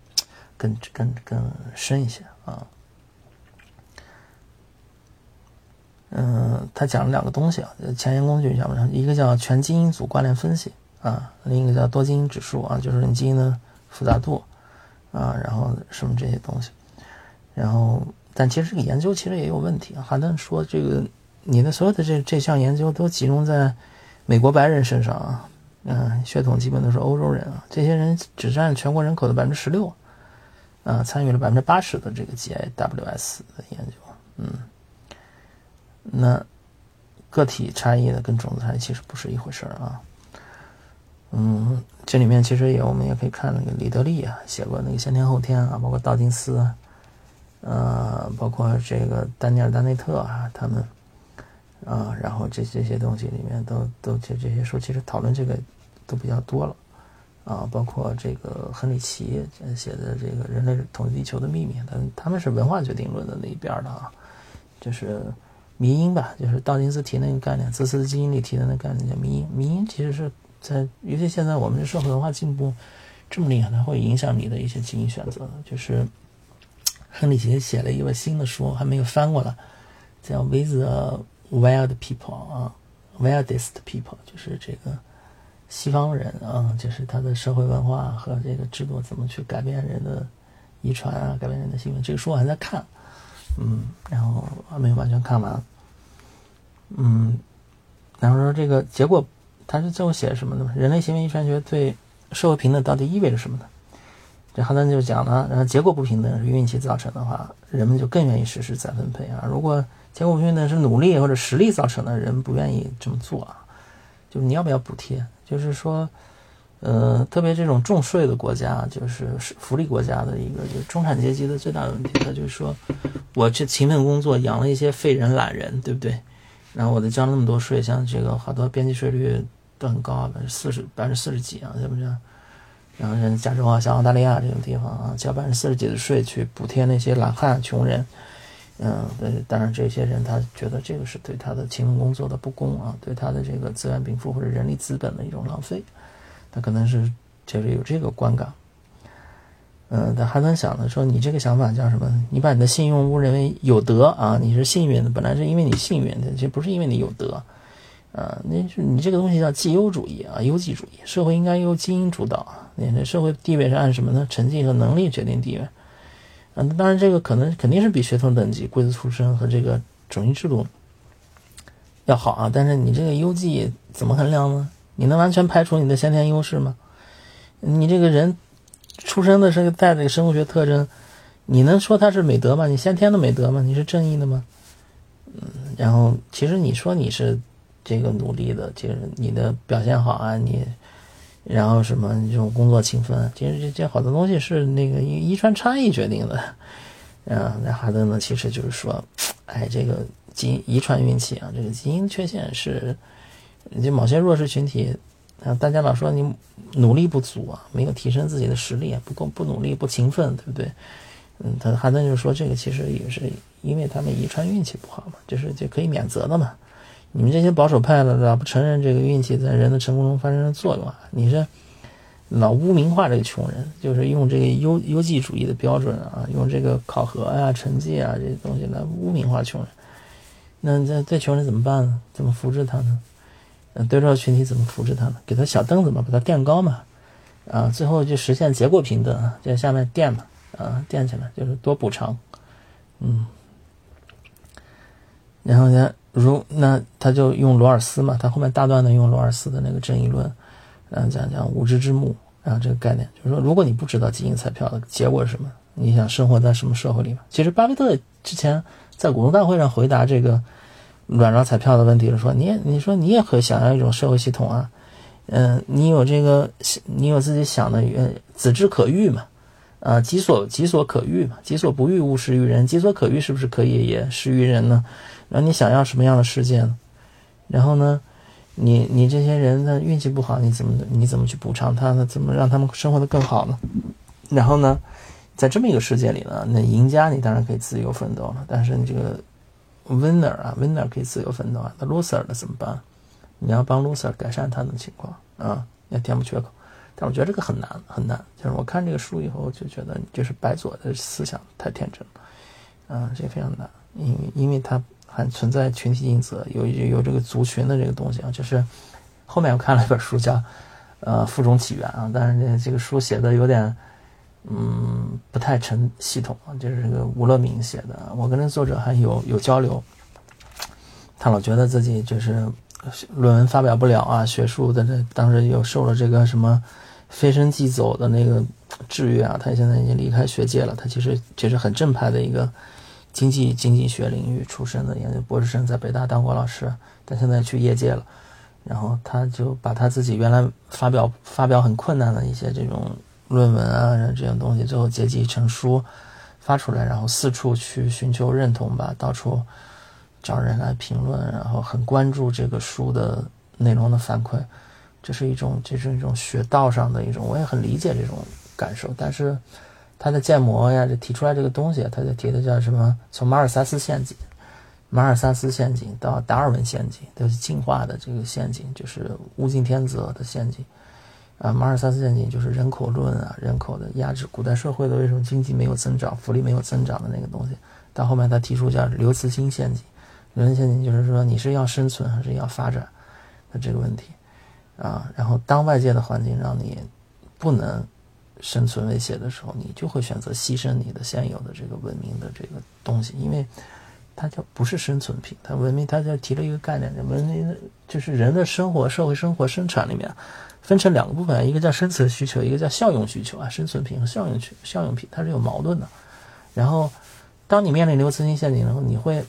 更更更深一些啊。嗯，他讲了两个东西啊，前沿工具讲不上，一个叫全基因组关联分析啊，另一个叫多基因指数啊，就是你基因的复杂度啊，然后什么这些东西，然后但其实这个研究其实也有问题啊。哈登说这个你的所有的这这项研究都集中在美国白人身上啊，嗯，血统基本都是欧洲人啊，这些人只占全国人口的百分之十六啊，参与了百分之八十的这个 GIWS 的研究，嗯。那个体差异的跟种子差异其实不是一回事儿啊。嗯，这里面其实也我们也可以看那个李德利啊写过那个先天后天啊，包括道金斯，呃，包括这个丹尼尔丹内特啊他们啊，然后这这些东西里面都都这这些书其实讨论这个都比较多了啊，包括这个亨利奇写的这个人类统治地球的秘密，他他们是文化决定论的那一边的啊，就是。迷因吧，就是道金斯提那个概念，自私的基因里提的那个概念叫迷因。迷因其实是在，尤其现在我们的社会文化进步这么厉害，它会影响你的一些基因选择。就是亨利杰写了一本新的书，还没有翻过来，叫《With the Wild People》啊，《Wildest People》，就是这个西方人啊，就是他的社会文化和这个制度怎么去改变人的遗传啊，改变人的行为。这个书我还在看。嗯，然后还没有完全看完。嗯，然后说这个结果，他是最后写什么呢？人类行为遗传学对社会平等到底意味着什么呢？这哈登就讲了，然后结果不平等是运气造成的话，人们就更愿意实施再分配啊。如果结果不平等是努力或者实力造成的，人不愿意这么做啊。就是你要不要补贴？就是说。呃，特别这种重税的国家，就是福利国家的一个，就是中产阶级的最大的问题，他就是说，我去勤奋工作，养了一些废人懒人，对不对？然后我再交那么多税，像这个好多边际税率都很高，百分之四十、百分之四十几啊，是不是？然后像加州啊，像澳大利亚这种地方啊，交百分之四十几的税去补贴那些懒汉、穷人，嗯，当然这些人他觉得这个是对他的勤奋工作的不公啊，对他的这个资源禀赋或者人力资本的一种浪费。他可能是就是有这个观感，嗯，他还能想的说，你这个想法叫什么？你把你的信用误认为有德啊，你是幸运的，本来是因为你幸运的，其实不是因为你有德，啊，那是你这个东西叫绩优主义啊，优绩主义，社会应该由精英主导，你的社会地位是按什么呢？成绩和能力决定地位，啊，当然这个可能肯定是比血统等级、贵族出身和这个种姓制度要好啊，但是你这个优绩怎么衡量呢？你能完全排除你的先天优势吗？你这个人出生的这个带这个生物学特征，你能说他是美德吗？你先天的美德吗？你是正义的吗？嗯，然后其实你说你是这个努力的，就是你的表现好啊，你然后什么这种工作勤奋，其实这这好多东西是那个遗遗传差异决定的。嗯，那哈登呢，其实就是说，哎，这个基因遗传运气啊，这个基因缺陷是。就某些弱势群体，啊，大家老说你努力不足啊，没有提升自己的实力，不够不努力不勤奋，对不对？嗯，他哈登就说这个其实也是因为他们遗传运气不好嘛，就是就可以免责的嘛。你们这些保守派的老不承认这个运气在人的成功中发生的作用啊，你是老污名化这个穷人，就是用这个优优绩主义的标准啊，用这个考核啊、成绩啊这些东西来污名化穷人。那这这穷人怎么办呢？怎么扶持他呢？嗯，对照群体怎么扶持他呢？给他小凳子嘛，把他垫高嘛，啊，最后就实现结果平等，在下面垫嘛，啊，垫起来就是多补偿，嗯，然后呢，如那他就用罗尔斯嘛，他后面大段的用罗尔斯的那个正义论，然后讲讲无知之幕，然后这个概念就是说，如果你不知道基因彩票的结果是什么，你想生活在什么社会里面？其实巴菲特之前在股东大会上回答这个。软装彩票的问题了说，你也你说你也可以想要一种社会系统啊，嗯，你有这个，你有自己想的，呃，子之可欲嘛，啊，己所己所可欲嘛，己所不欲，勿施于人。己所可欲是不是可以也施于人呢？然后你想要什么样的世界呢？然后呢，你你这些人的运气不好，你怎么你怎么去补偿他呢？怎么让他们生活的更好呢？然后呢，在这么一个世界里呢，那赢家你当然可以自由奋斗了，但是你这个 winner 啊，winner 可以自由奋斗啊，那 loser 的怎么办？你要帮 loser 改善他的情况啊，要填补缺口，但我觉得这个很难很难。就是我看这个书以后，就觉得就是白左的思想太天真了，啊，这个非常难，因为因为它还存在群体因子，有有这个族群的这个东西啊。就是后面我看了一本书叫呃《附中起源》啊，但是这个书写的有点嗯不太成系统，就是这个吴乐敏写的，我跟那作者还有有交流，他老觉得自己就是。论文发表不了啊，学术的这当时又受了这个什么飞升即走的那个制约啊，他现在已经离开学界了。他其实其实很正派的一个经济经济学领域出身的研究博士生，在北大当过老师，但现在去业界了。然后他就把他自己原来发表发表很困难的一些这种论文啊这种东西，最后结集成书发出来，然后四处去寻求认同吧，到处。找人来评论，然后很关注这个书的内容的反馈，这是一种，这是一种学道上的一种，我也很理解这种感受。但是他的建模呀，这提出来这个东西，他就提的叫什么？从马尔萨斯陷阱，马尔萨斯陷阱到达尔文陷阱，都是进化的这个陷阱，就是物竞天择的陷阱。啊，马尔萨斯陷阱就是人口论啊，人口的压制，古代社会的为什么经济没有增长，福利没有增长的那个东西。到后面他提出叫刘慈欣陷阱。刘慈欣陷阱就是说，你是要生存还是要发展的这个问题啊。然后，当外界的环境让你不能生存威胁的时候，你就会选择牺牲你的现有的这个文明的这个东西，因为它就不是生存品。它文明，它就提了一个概念，文明就是人的生活、社会生活、生产里面分成两个部分，一个叫生存需求，一个叫效用需求啊。生存品和效用需效用品它是有矛盾的。然后，当你面临刘慈欣陷阱的时候，你会。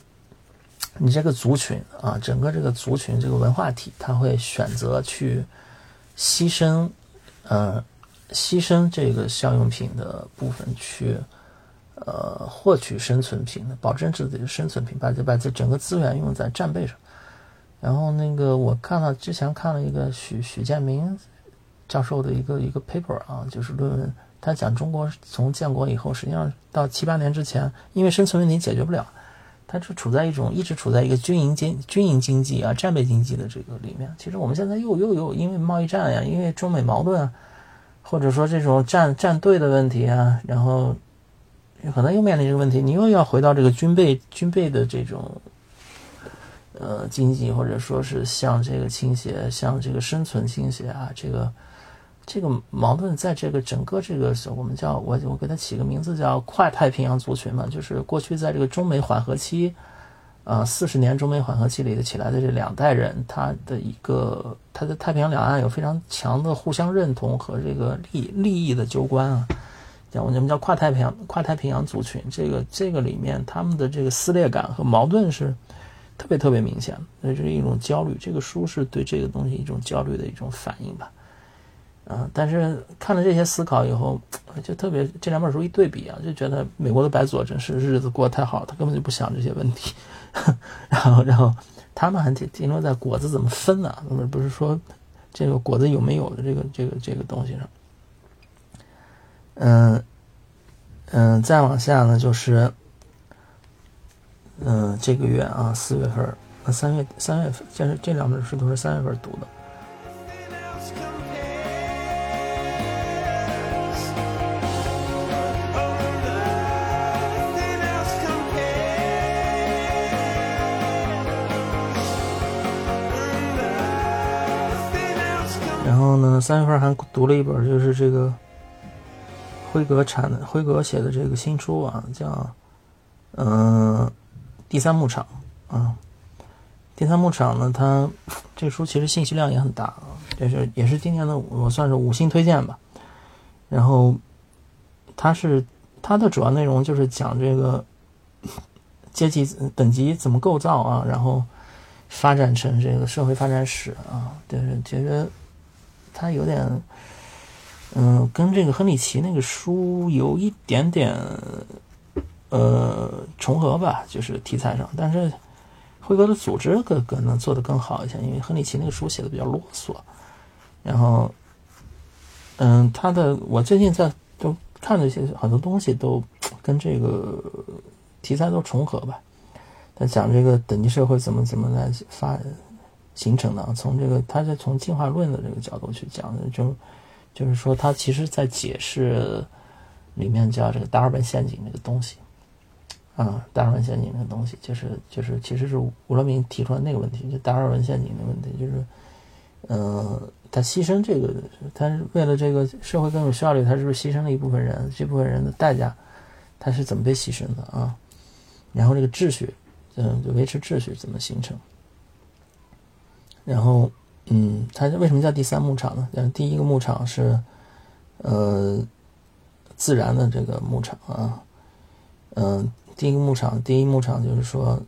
你这个族群啊，整个这个族群这个文化体，他会选择去牺牲，呃，牺牲这个效用品的部分去，呃，获取生存品的，保证自己的生存品，把这把这整个资源用在战备上。然后那个我看到之前看了一个许许建明教授的一个一个 paper 啊，就是论文，他讲中国从建国以后，实际上到七八年之前，因为生存问题解决不了。它就处在一种一直处在一个军营经军营经济啊战备经济的这个里面。其实我们现在又又又因为贸易战呀，因为中美矛盾啊，或者说这种战战队的问题啊，然后可能又面临这个问题，你又要回到这个军备军备的这种呃经济，或者说是向这个倾斜，向这个生存倾斜啊，这个。这个矛盾在这个整个这个我们叫我我给它起个名字叫跨太平洋族群嘛，就是过去在这个中美缓和期，呃四十年中美缓和期里的起来的这两代人，他的一个他在太平洋两岸有非常强的互相认同和这个利利益的纠关啊，叫我们叫跨太平洋跨太平洋族群，这个这个里面他们的这个撕裂感和矛盾是特别特别明显，那这是一种焦虑，这个书是对这个东西一种焦虑的一种反应吧。啊！但是看了这些思考以后，就特别这两本书一对比啊，就觉得美国的白左真是日子过得太好，他根本就不想这些问题。[laughs] 然后，然后他们还停停留在果子怎么分呢？不不是说这个果子有没有的这个这个这个东西上。嗯嗯，再往下呢，就是嗯这个月啊，四月份，三月三月份，这是这两本书都是三月份读的。然后呢三月份还读了一本，就是这个辉格产的辉格写的这个新书啊，叫嗯第三牧场啊。第三牧场呢，它这书其实信息量也很大啊，就是也是今年的我算是五星推荐吧。然后它是它的主要内容就是讲这个阶级等级怎么构造啊，然后发展成这个社会发展史啊，就是觉得。它有点，嗯，跟这个亨利奇那个书有一点点，呃，重合吧，就是题材上。但是辉格的组织可可能做得更好一些，因为亨利奇那个书写的比较啰嗦。然后，嗯，他的我最近在都看了一些很多东西，都跟这个题材都重合吧。他讲这个等级社会怎么怎么来发形成的，从这个他是从进化论的这个角度去讲的，就就是说他其实在解释里面叫这个达尔文陷阱这个东西啊，达尔文陷阱这个东西就是就是其实是吴罗明提出来那个问题，就达尔文陷阱的问题，就是呃，他牺牲这个，他为了这个社会更有效率，他是不是牺牲了一部分人？这部分人的代价，他是怎么被牺牲的啊？然后这个秩序。嗯，就维持秩序怎么形成？然后，嗯，它为什么叫第三牧场呢？嗯，第一个牧场是，呃，自然的这个牧场啊，嗯，第一个牧场，第一牧场就是说，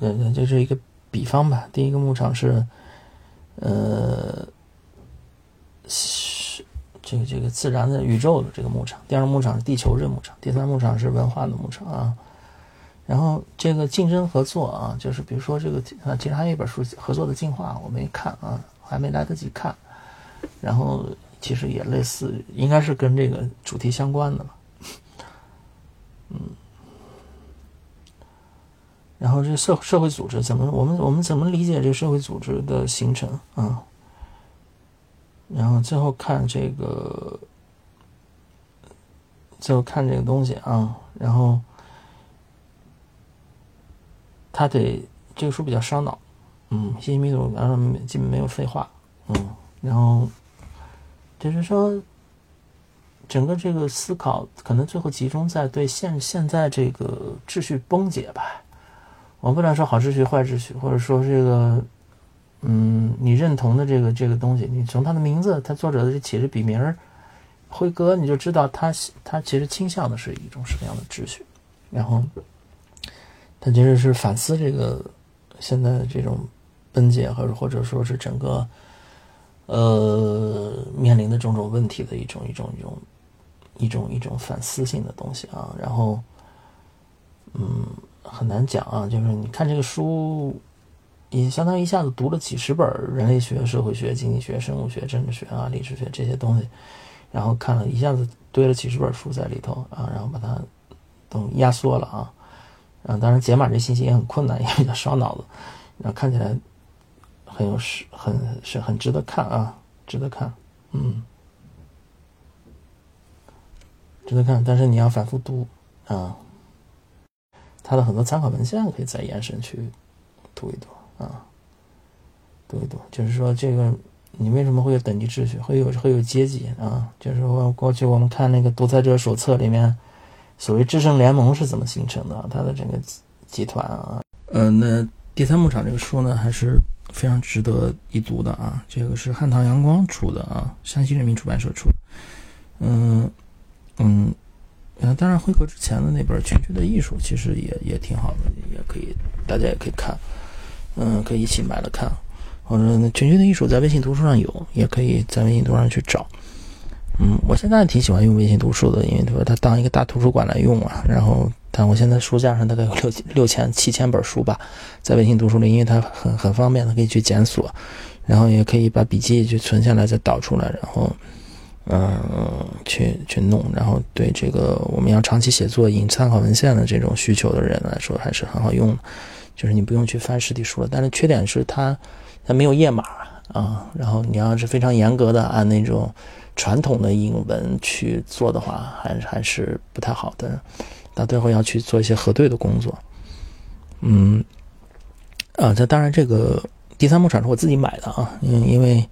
呃，这是一个比方吧。第一个牧场是，呃，是这个这个自然的宇宙的这个牧场。第二个牧场是地球这牧场。第三牧场是文化的牧场啊。然后这个竞争合作啊，就是比如说这个啊，其实还有一本书《合作的进化》，我没看啊，还没来得及看。然后其实也类似，应该是跟这个主题相关的吧。嗯。然后这个社社会组织怎么我们我们怎么理解这个社会组织的形成啊？然后最后看这个，最后看这个东西啊，然后。他得这个书比较烧脑，嗯，信息密度，然后基本没有废话，嗯，然后就是说，整个这个思考可能最后集中在对现现在这个秩序崩解吧。我不能说好秩序坏秩序，或者说这个，嗯，你认同的这个这个东西，你从他的名字，他作者的起的笔名儿辉哥，你就知道他他其实倾向的是一种什么样的秩序，然后。他其实是反思这个现在的这种崩解，或者或者说是整个呃面临的种种问题的一种一种一种一种一种反思性的东西啊。然后，嗯，很难讲啊。就是你看这个书，也相当于一下子读了几十本人类学、社会学、经济学、生物学、政治学啊、历史学这些东西，然后看了一下子堆了几十本书在里头啊，然后把它都压缩了啊。嗯，当然解码这信息也很困难，也比较烧脑子。然后看起来很有是，很是很值得看啊，值得看，嗯，值得看。但是你要反复读啊，他的很多参考文献可以再延伸去读一读啊，读一读。就是说，这个你为什么会有等级秩序，会有会有阶级啊？就是说，过去我们看那个《独裁者手册》里面。所谓制胜联盟是怎么形成的？它的整个集团啊，呃，那第三牧场这个书呢，还是非常值得一读的啊。这个是汉唐阳光出的啊，山西人民出版社出的。嗯嗯，嗯当然辉格之前的那本《群居的艺术》其实也也挺好的，也可以大家也可以看，嗯，可以一起买了看。或者《群居的艺术》在微信读书上有，也可以在微信读书上去找。嗯，我现在挺喜欢用微信读书的，因为说它当一个大图书馆来用啊。然后，但我现在书架上大概有六六千七千本书吧，在微信读书里，因为它很很方便，它可以去检索，然后也可以把笔记去存下来再导出来，然后，嗯，去去弄。然后对这个我们要长期写作引参考文献的这种需求的人来说，还是很好用的。就是你不用去翻实体书了，但是缺点是它它没有页码啊。然后你要是非常严格的按那种。传统的英文去做的话，还还是不太好的。到最后要去做一些核对的工作。嗯，啊，这当然这个第三牧场是我自己买的啊，因因为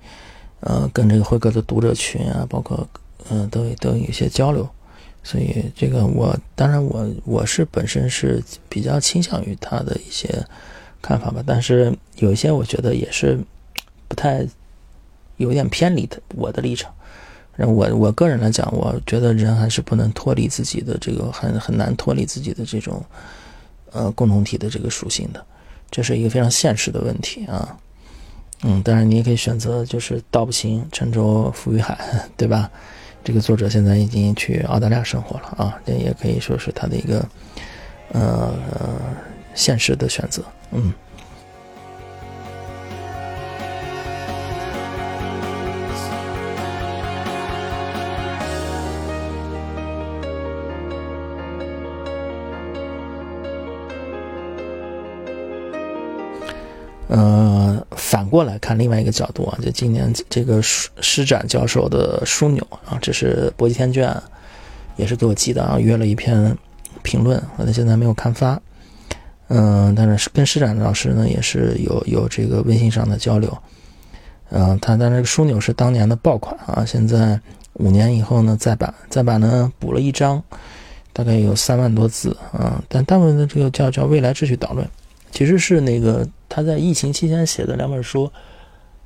呃跟这个辉哥的读者群啊，包括嗯都都有一些交流，所以这个我当然我我是本身是比较倾向于他的一些看法吧，但是有一些我觉得也是不太有点偏离的我的立场。然后我我个人来讲，我觉得人还是不能脱离自己的这个很很难脱离自己的这种呃共同体的这个属性的，这是一个非常现实的问题啊。嗯，当然你也可以选择就是道不行，沉舟浮于海，对吧？这个作者现在已经去澳大利亚生活了啊，这也可以说是他的一个呃现实的选择，嗯。过来看另外一个角度啊，就今年这个施施展教授的枢纽啊，这是国际天卷，也是给我寄的啊，约了一篇评论，我现在没有刊发。嗯，但是跟施展老师呢也是有有这个微信上的交流。嗯，他但这个枢纽是当年的爆款啊，现在五年以后呢再版，再版呢补了一章，大概有三万多字啊，但大部分的这个叫叫未来秩序导论。其实是那个他在疫情期间写的两本书，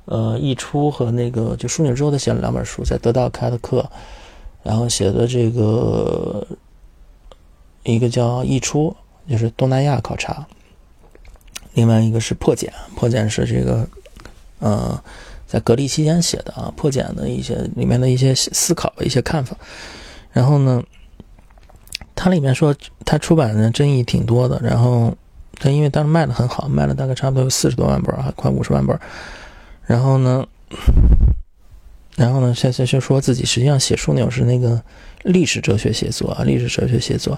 呃，溢出和那个就枢纽之后他写了两本书，在得到开的课，然后写的这个一个叫溢出，就是东南亚考察，另外一个是破茧，破茧是这个呃在隔离期间写的啊，破茧的一些里面的一些思考一些看法，然后呢，它里面说它出版的争议挺多的，然后。但因为当时卖的很好，卖了大概差不多有四十多万本啊，快五十万本。然后呢，然后呢，现在就说自己实际上写枢纽是那个历史哲学写作啊，历史哲学写作。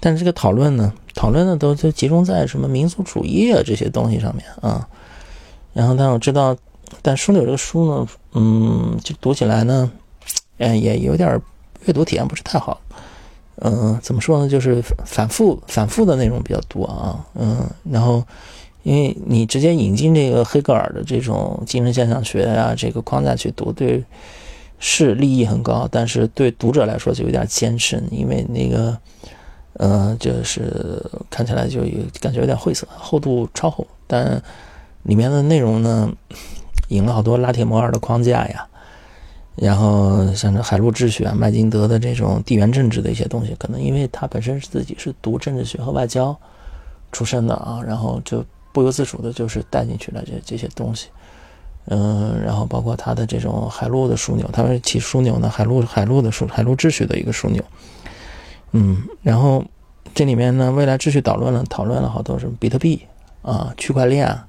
但是这个讨论呢，讨论呢都都集中在什么民族主义啊这些东西上面啊。然后，但我知道，但枢纽这个书呢，嗯，就读起来呢，哎，也有点阅读体验不是太好。嗯，怎么说呢？就是反复、反复的内容比较多啊。嗯，然后，因为你直接引进这个黑格尔的这种精神现象学啊，这个框架去读，对是利益很高，但是对读者来说就有点艰深，因为那个，呃，就是看起来就有感觉有点晦涩，厚度超厚，但里面的内容呢，引了好多拉铁摩尔的框架呀。然后像这海陆秩序啊，麦金德的这种地缘政治的一些东西，可能因为他本身是自己是读政治学和外交出身的啊，然后就不由自主的就是带进去了这这些东西。嗯，然后包括他的这种海陆的枢纽，他们起枢纽呢，海陆海陆的枢海陆秩序的一个枢纽。嗯，然后这里面呢，未来秩序导论了讨论了好多什么比特币啊，区块链。啊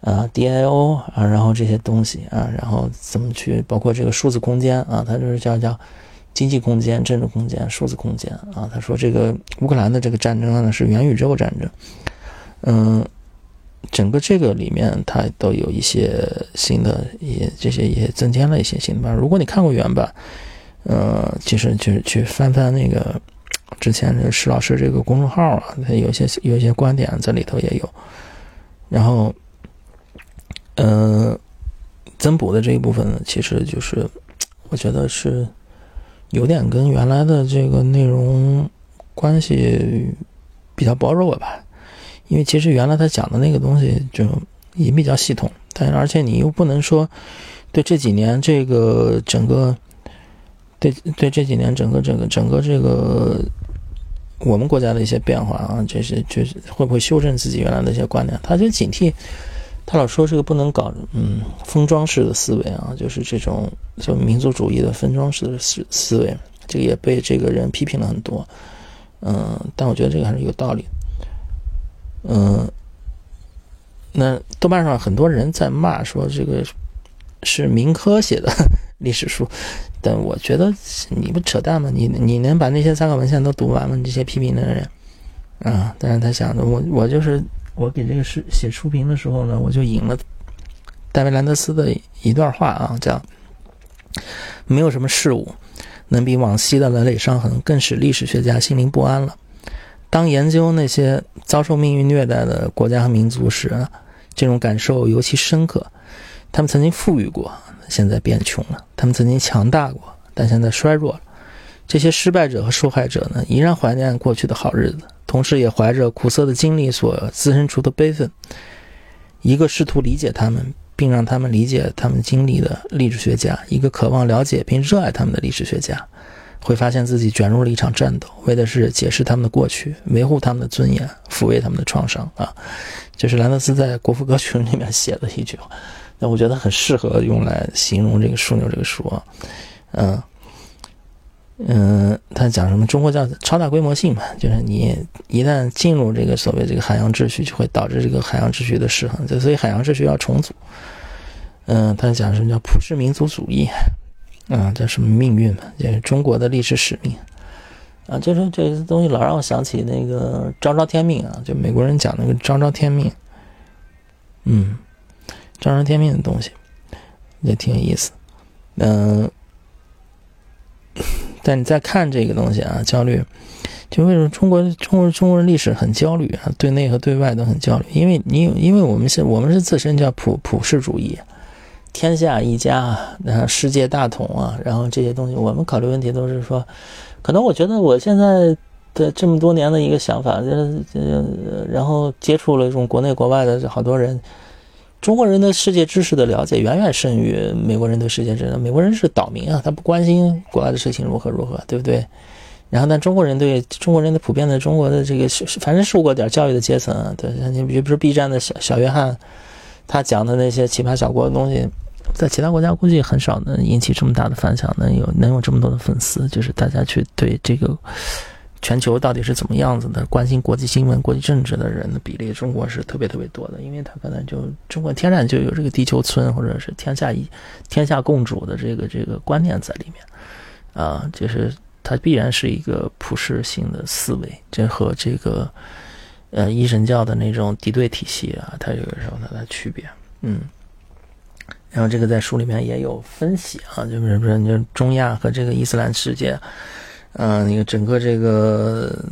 啊，DIO 啊，然后这些东西啊，然后怎么去包括这个数字空间啊？它就是叫叫经济空间、政治空间、数字空间啊。他说这个乌克兰的这个战争呢是元宇宙战争，嗯，整个这个里面它都有一些新的，也这些也增添了一些新的吧。如果你看过原版，呃，其实就是去翻翻那个之前这石老师这个公众号啊，他有些有些观点在里头也有，然后。嗯，增补的这一部分呢，其实就是我觉得是有点跟原来的这个内容关系比较薄弱吧。因为其实原来他讲的那个东西就也比较系统，但而且你又不能说对这几年这个整个对对这几年整个整个整个这个我们国家的一些变化啊，这些就是会不会修正自己原来的一些观点，他就警惕。他老说这个不能搞，嗯，封装式的思维啊，就是这种就民族主义的封装式的思思维，这个也被这个人批评了很多，嗯，但我觉得这个还是有道理，嗯，那豆瓣上很多人在骂说这个是民科写的 [laughs] 历史书，但我觉得你不扯淡吗？你你能把那些参考文献都读完吗？这些批评的人，啊，但是他想着，我我就是。我给这个是写书评的时候呢，我就引了戴维·兰德斯的一段话啊，叫“没有什么事物能比往昔的累累伤痕更使历史学家心灵不安了。当研究那些遭受命运虐待的国家和民族时，这种感受尤其深刻。他们曾经富裕过，现在变穷了；他们曾经强大过，但现在衰弱了。这些失败者和受害者呢，依然怀念过去的好日子。”同时，也怀着苦涩的经历所滋生出的悲愤。一个试图理解他们，并让他们理解他们经历的历史学家，一个渴望了解并热爱他们的历史学家，会发现自己卷入了一场战斗，为的是解释他们的过去，维护他们的尊严，抚慰他们的创伤啊。这是兰德斯在《国父歌曲》里面写的一句话，那我觉得很适合用来形容这个枢纽这个书啊。嗯嗯，他讲什么？中国叫超大规模性嘛，就是你一旦进入这个所谓这个海洋秩序，就会导致这个海洋秩序的失衡，就所以海洋秩序要重组。嗯，他讲什么叫普世民族主义？啊，叫什么命运嘛？就是中国的历史使命啊。就是这个东西老让我想起那个昭昭天命啊，就美国人讲那个昭昭天命。嗯，昭昭天命的东西也挺有意思。嗯，[coughs] 但你再看这个东西啊，焦虑，就为什么中国中国中国人历史很焦虑啊？对内和对外都很焦虑，因为你因为我们是我们是自身叫普普世主义。天下一家，然后世界大同啊，然后这些东西，我们考虑问题都是说，可能我觉得我现在的这么多年的一个想法，就是呃，然后接触了这种国内国外的好多人，中国人的世界知识的了解远远胜于美国人对世界知识。美国人是岛民啊，他不关心国外的事情如何如何，对不对？然后，但中国人对中国人的普遍的中国的这个，反正受过点教育的阶层，对，你比如说 B 站的小小约翰，他讲的那些奇葩小国的东西。在其他国家估计很少能引起这么大的反响，能有能有这么多的粉丝，就是大家去对这个全球到底是怎么样子的，关心国际新闻、国际政治的人的比例，中国是特别特别多的，因为他可能就中国天然就有这个地球村或者是天下一 [laughs] 天下共主的这个这个观念在里面，啊，就是它必然是一个普世性的思维，这和这个呃一神教的那种敌对体系啊，它有时候它的区别，嗯。然后这个在书里面也有分析啊，就是说，你中亚和这个伊斯兰世界，嗯，那个整个这个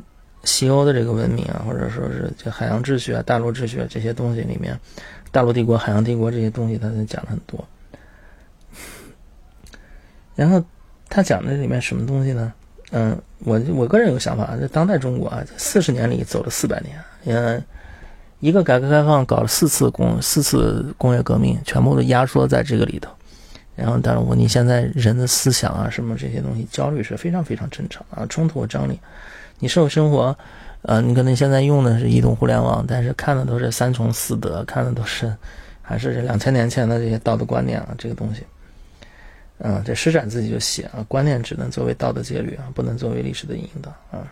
西欧的这个文明啊，或者说是这海洋秩序啊、大陆秩序啊这些东西里面，大陆帝国、海洋帝国这些东西，他都讲了很多。然后他讲的里面什么东西呢？嗯，我我个人有个想法，在当代中国啊，四十年里走了四百年，嗯。一个改革开放搞了四次工四次工业革命，全部都压缩在这个里头。然后，当然我你现在人的思想啊，什么这些东西，焦虑是非常非常正常啊，冲突和张力。你社会生活，呃，你可能现在用的是移动互联网，但是看的都是三从四德，看的都是还是两千年前的这些道德观念啊，这个东西。嗯，这施展自己就写啊，观念只能作为道德戒律啊，不能作为历史的引导啊。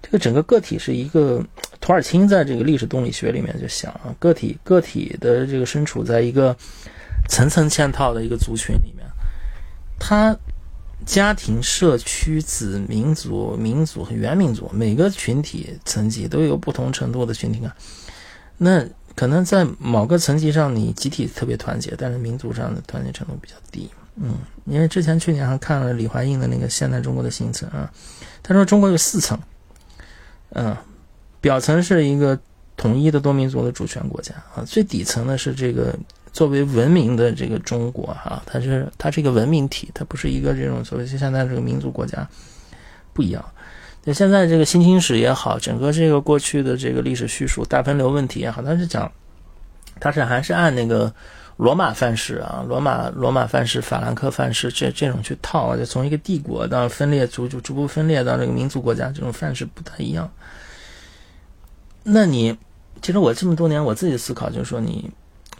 这个整个个体是一个，土尔钦在这个历史动力学里面就想啊，个体个体的这个身处在一个层层嵌套的一个族群里面，他家庭、社区、子民族、民族和原民族每个群体层级都有不同程度的群体感。那可能在某个层级上你集体特别团结，但是民族上的团结程度比较低。嗯，因为之前去年还看了李怀印的那个《现代中国的形成》啊，他说中国有四层。嗯，表层是一个统一的多民族的主权国家啊，最底层呢是这个作为文明的这个中国哈，它是它是一个文明体，它不是一个这种所谓就现在这个民族国家不一样。那现在这个新清史也好，整个这个过去的这个历史叙述大分流问题也好，它是讲，它是还是按那个罗马范式啊，罗马罗马范式、法兰克范式这这种去套，就从一个帝国到分裂逐逐逐步分裂到这个民族国家，这种范式不太一样。那你，其实我这么多年我自己思考就是说，你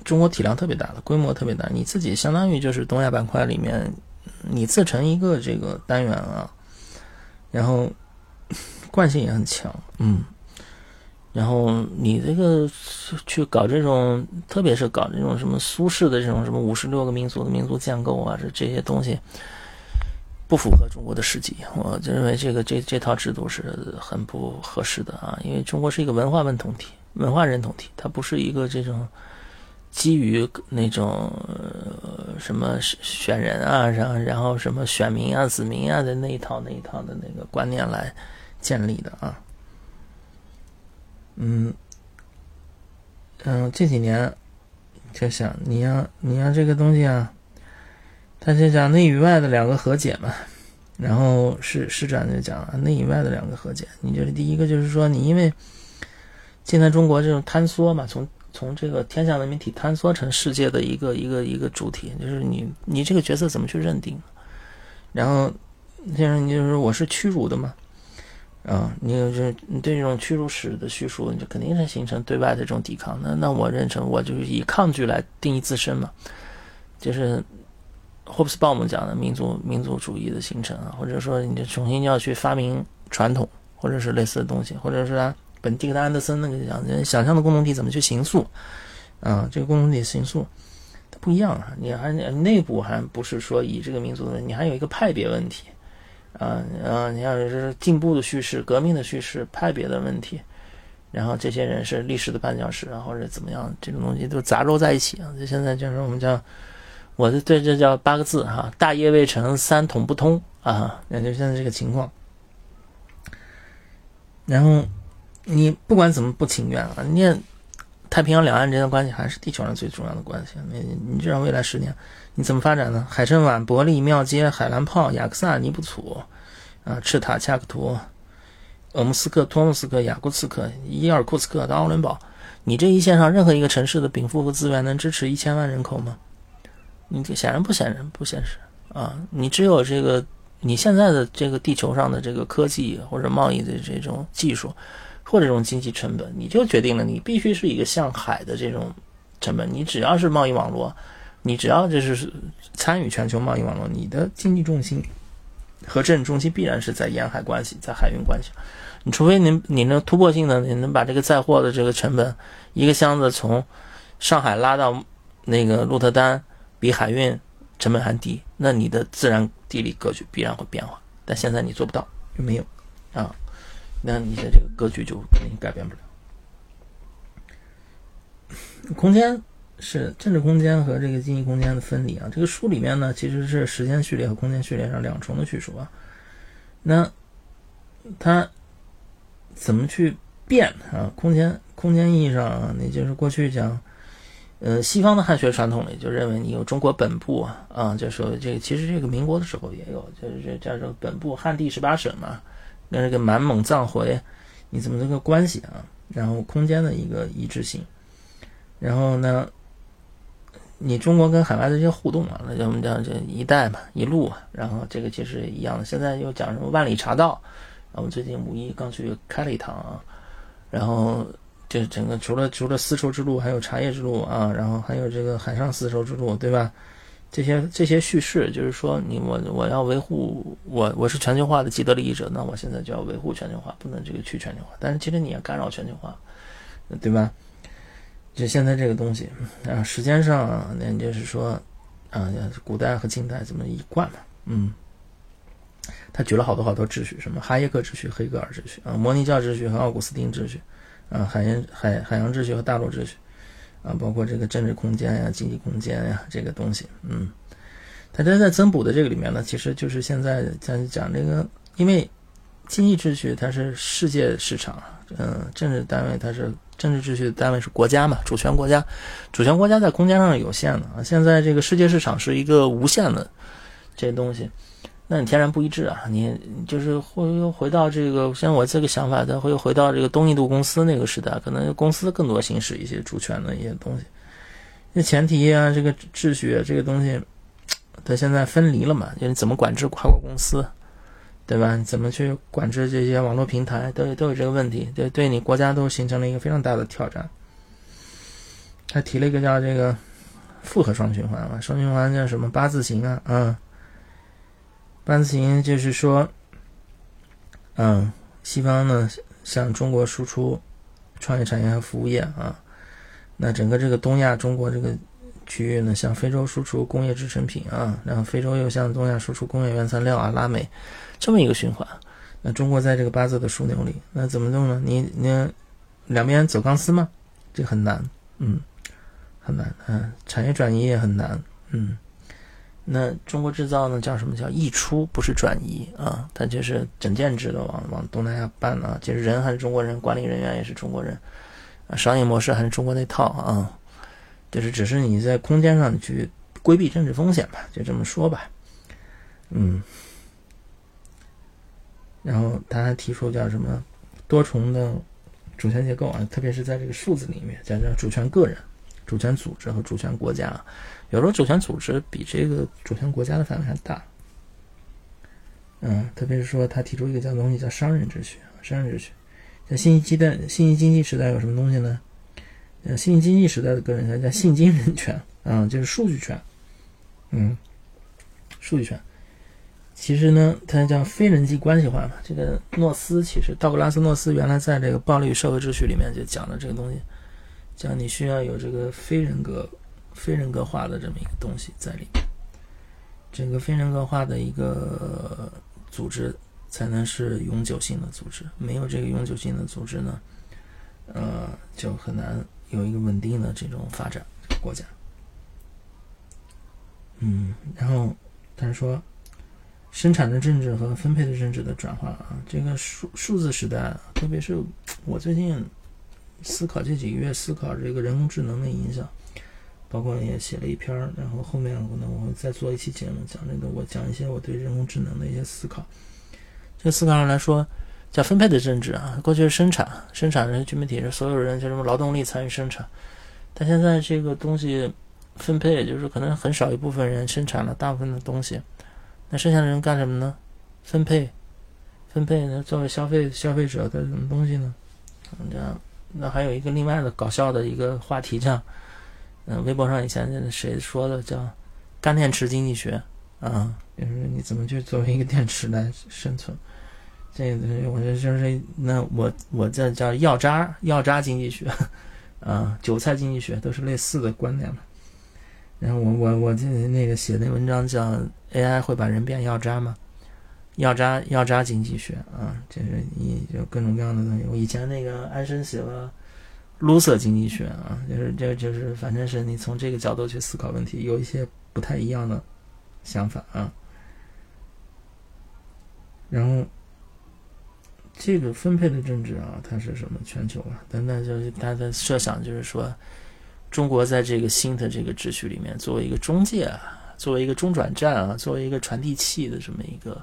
中国体量特别大的，规模特别大，你自己相当于就是东亚板块里面，你自成一个这个单元啊，然后惯性也很强，嗯，然后你这个去搞这种，特别是搞这种什么苏式的这种什么五十六个民族的民族建构啊，这这些东西。不符合中国的实际，我就认为这个这这套制度是很不合适的啊！因为中国是一个文化认同体、文化认同体，它不是一个这种基于那种什么选人啊，然后然后什么选民啊、子民啊的那一套那一套的那个观念来建立的啊。嗯嗯，这几年就想你要你要这个东西啊。他就讲内与外的两个和解嘛，然后是师长就讲了内与外的两个和解。你这里第一个就是说，你因为现在中国这种坍缩嘛，从从这个天下文明体坍缩成世界的一个一个一个主体，就是你你这个角色怎么去认定？然后就是你就是我是屈辱的嘛，啊，你就是你对这种屈辱史的叙述，你就肯定是形成对外的这种抵抗。那那我认成我就是以抗拒来定义自身嘛，就是霍布斯鲍姆讲的民族民族主义的形成啊，或者说你就重新要去发明传统，或者是类似的东西，或者是啊，本蒂克·安德森那个讲想象的共同体怎么去形塑啊，这个共同体形塑。不一样啊！你还内部还不是说以这个民族的，你还有一个派别问题，啊啊！你要是进步的叙事、革命的叙事、派别的问题，然后这些人是历史的绊脚石啊，或者怎么样，这种东西都杂糅在一起啊！就现在就是我们叫，我的对这叫八个字哈：大业未成，三统不通啊！那就现在这个情况。然后你不管怎么不情愿啊，你也。太平洋两岸之间的关系还是地球上最重要的关系。你你知道未来十年你怎么发展呢？海参崴、伯利、庙街、海兰泡、雅克萨、尼布楚，啊，赤塔、恰克图、鄂木斯克、托木斯克、雅库茨克、伊尔库茨克到奥伦堡，你这一线上任何一个城市的禀赋和资源能支持一千万人口吗？你这显然不显然不现实啊！你只有这个你现在的这个地球上的这个科技或者贸易的这种技术。或者这种经济成本，你就决定了你必须是一个向海的这种成本。你只要是贸易网络，你只要就是参与全球贸易网络，你的经济重心和政治重心必然是在沿海关系，在海运关系。你除非你你能突破性的，你能把这个载货的这个成本，一个箱子从上海拉到那个鹿特丹，比海运成本还低，那你的自然地理格局必然会变化。但现在你做不到，就没有。那你的这个格局就肯定改变不了。空间是政治空间和这个经济空间的分离啊。这个书里面呢，其实是时间序列和空间序列上两重的叙述啊。那它怎么去变啊？空间空间意义上，那就是过去讲，呃，西方的汉学传统里就认为你有中国本部啊，啊，就说这个其实这个民国的时候也有，就是这叫做本部汉地十八省嘛。跟这个满蒙藏回，你怎么这个关系啊？然后空间的一个一致性，然后呢，你中国跟海外的这些互动啊，那叫我们讲这一带嘛，一路啊，然后这个其实一样的。现在又讲什么万里茶道，我们最近五一刚去开了一趟啊，然后这整个除了除了丝绸之路，还有茶叶之路啊，然后还有这个海上丝绸之路，对吧？这些这些叙事，就是说，你我我要维护我我是全球化的既得利益者，那我现在就要维护全球化，不能这个去全球化。但是其实你也干扰全球化，对吧？就现在这个东西啊，时间上那就是说啊，古代和近代怎么一贯嘛？嗯，他举了好多好多秩序，什么哈耶克秩序、黑格尔秩序啊，摩尼教秩序和奥古斯丁秩序啊，海洋海海洋秩序和大陆秩序。啊，包括这个政治空间呀、经济空间呀，这个东西，嗯，大家在增补的这个里面呢，其实就是现在在讲这个，因为经济秩序它是世界市场，嗯，政治单位它是政治秩序的单位是国家嘛，主权国家，主权国家在空间上是有限的啊。现在这个世界市场是一个无限的这些东西。那你天然不一致啊！你就是会又回到这个，像我这个想法，它会又回到这个东印度公司那个时代，可能公司更多行使一些主权的一些东西。那前提啊，这个秩序这个东西，它现在分离了嘛？就你怎么管制跨国公司，对吧？怎么去管制这些网络平台，都都有这个问题，对对你国家都形成了一个非常大的挑战。他提了一个叫这个复合双循环嘛，双循环叫什么八字形啊？嗯。八字形就是说，嗯，西方呢向中国输出创业产业和服务业啊，那整个这个东亚中国这个区域呢向非洲输出工业制成品啊，然后非洲又向东亚输出工业原材料啊，拉美，这么一个循环。那中国在这个八字的枢纽里，那怎么弄呢？你你两边走钢丝吗？这很难，嗯，很难，嗯，产业转移也很难，嗯。那中国制造呢？叫什么叫溢出？不是转移啊，它就是整件制的往往东南亚搬啊。其实人还是中国人，管理人员也是中国人，啊，商业模式还是中国那套啊。就是只是你在空间上去规避政治风险吧，就这么说吧。嗯。然后他还提出叫什么多重的主权结构啊，特别是在这个数字里面，叫叫主权个人、主权组织和主权国家。有时候主权组织比这个主权国家的范围还大。嗯，特别是说他提出一个叫东西叫商人秩序，商人秩序。在信息时代，信息经济时代有什么东西呢？呃，信息经济时代的个人权叫信经人权，啊，就是数据权，嗯，数据权。其实呢，它叫非人际关系化嘛。这个诺斯其实道格拉斯诺斯原来在这个《暴力与社会秩序》里面就讲了这个东西，讲你需要有这个非人格、非人格化的这么一个东西在里面。整个非人格化的一个组织才能是永久性的组织，没有这个永久性的组织呢，呃，就很难有一个稳定的这种发展国家。嗯，然后他说。生产的政治和分配的政治的转化啊，这个数数字时代，特别是我最近思考这几个月思考这个人工智能的影响，包括也写了一篇儿，然后后面可能我会再做一期节目讲这个，我讲一些我对人工智能的一些思考。这个思考上来说，叫分配的政治啊，过去是生产，生产人居民体是所有人就什么劳动力参与生产，但现在这个东西分配，就是可能很少一部分人生产了大部分的东西。那剩下的人干什么呢？分配，分配呢？作为消费消费者的什么东西呢？这样，那还有一个另外的搞笑的一个话题，叫，嗯，微博上以前谁说的叫“干电池经济学”啊，就是你怎么去作为一个电池来生存？这个我觉得就是那我我这叫药渣药渣经济学啊，韭菜经济学都是类似的观点嘛。然后我我我这那个写那文章叫 AI 会把人变药渣吗？药渣药渣经济学啊，就是你就各种各样的东西。我以前那个安生写了 loser 经济学啊，就是这就是反正是你从这个角度去思考问题，有一些不太一样的想法啊。然后这个分配的政治啊，它是什么全球啊？等等，就是他的设想就是说。中国在这个新的这个秩序里面，作为一个中介啊，作为一个中转站啊，作为一个传递器的这么一个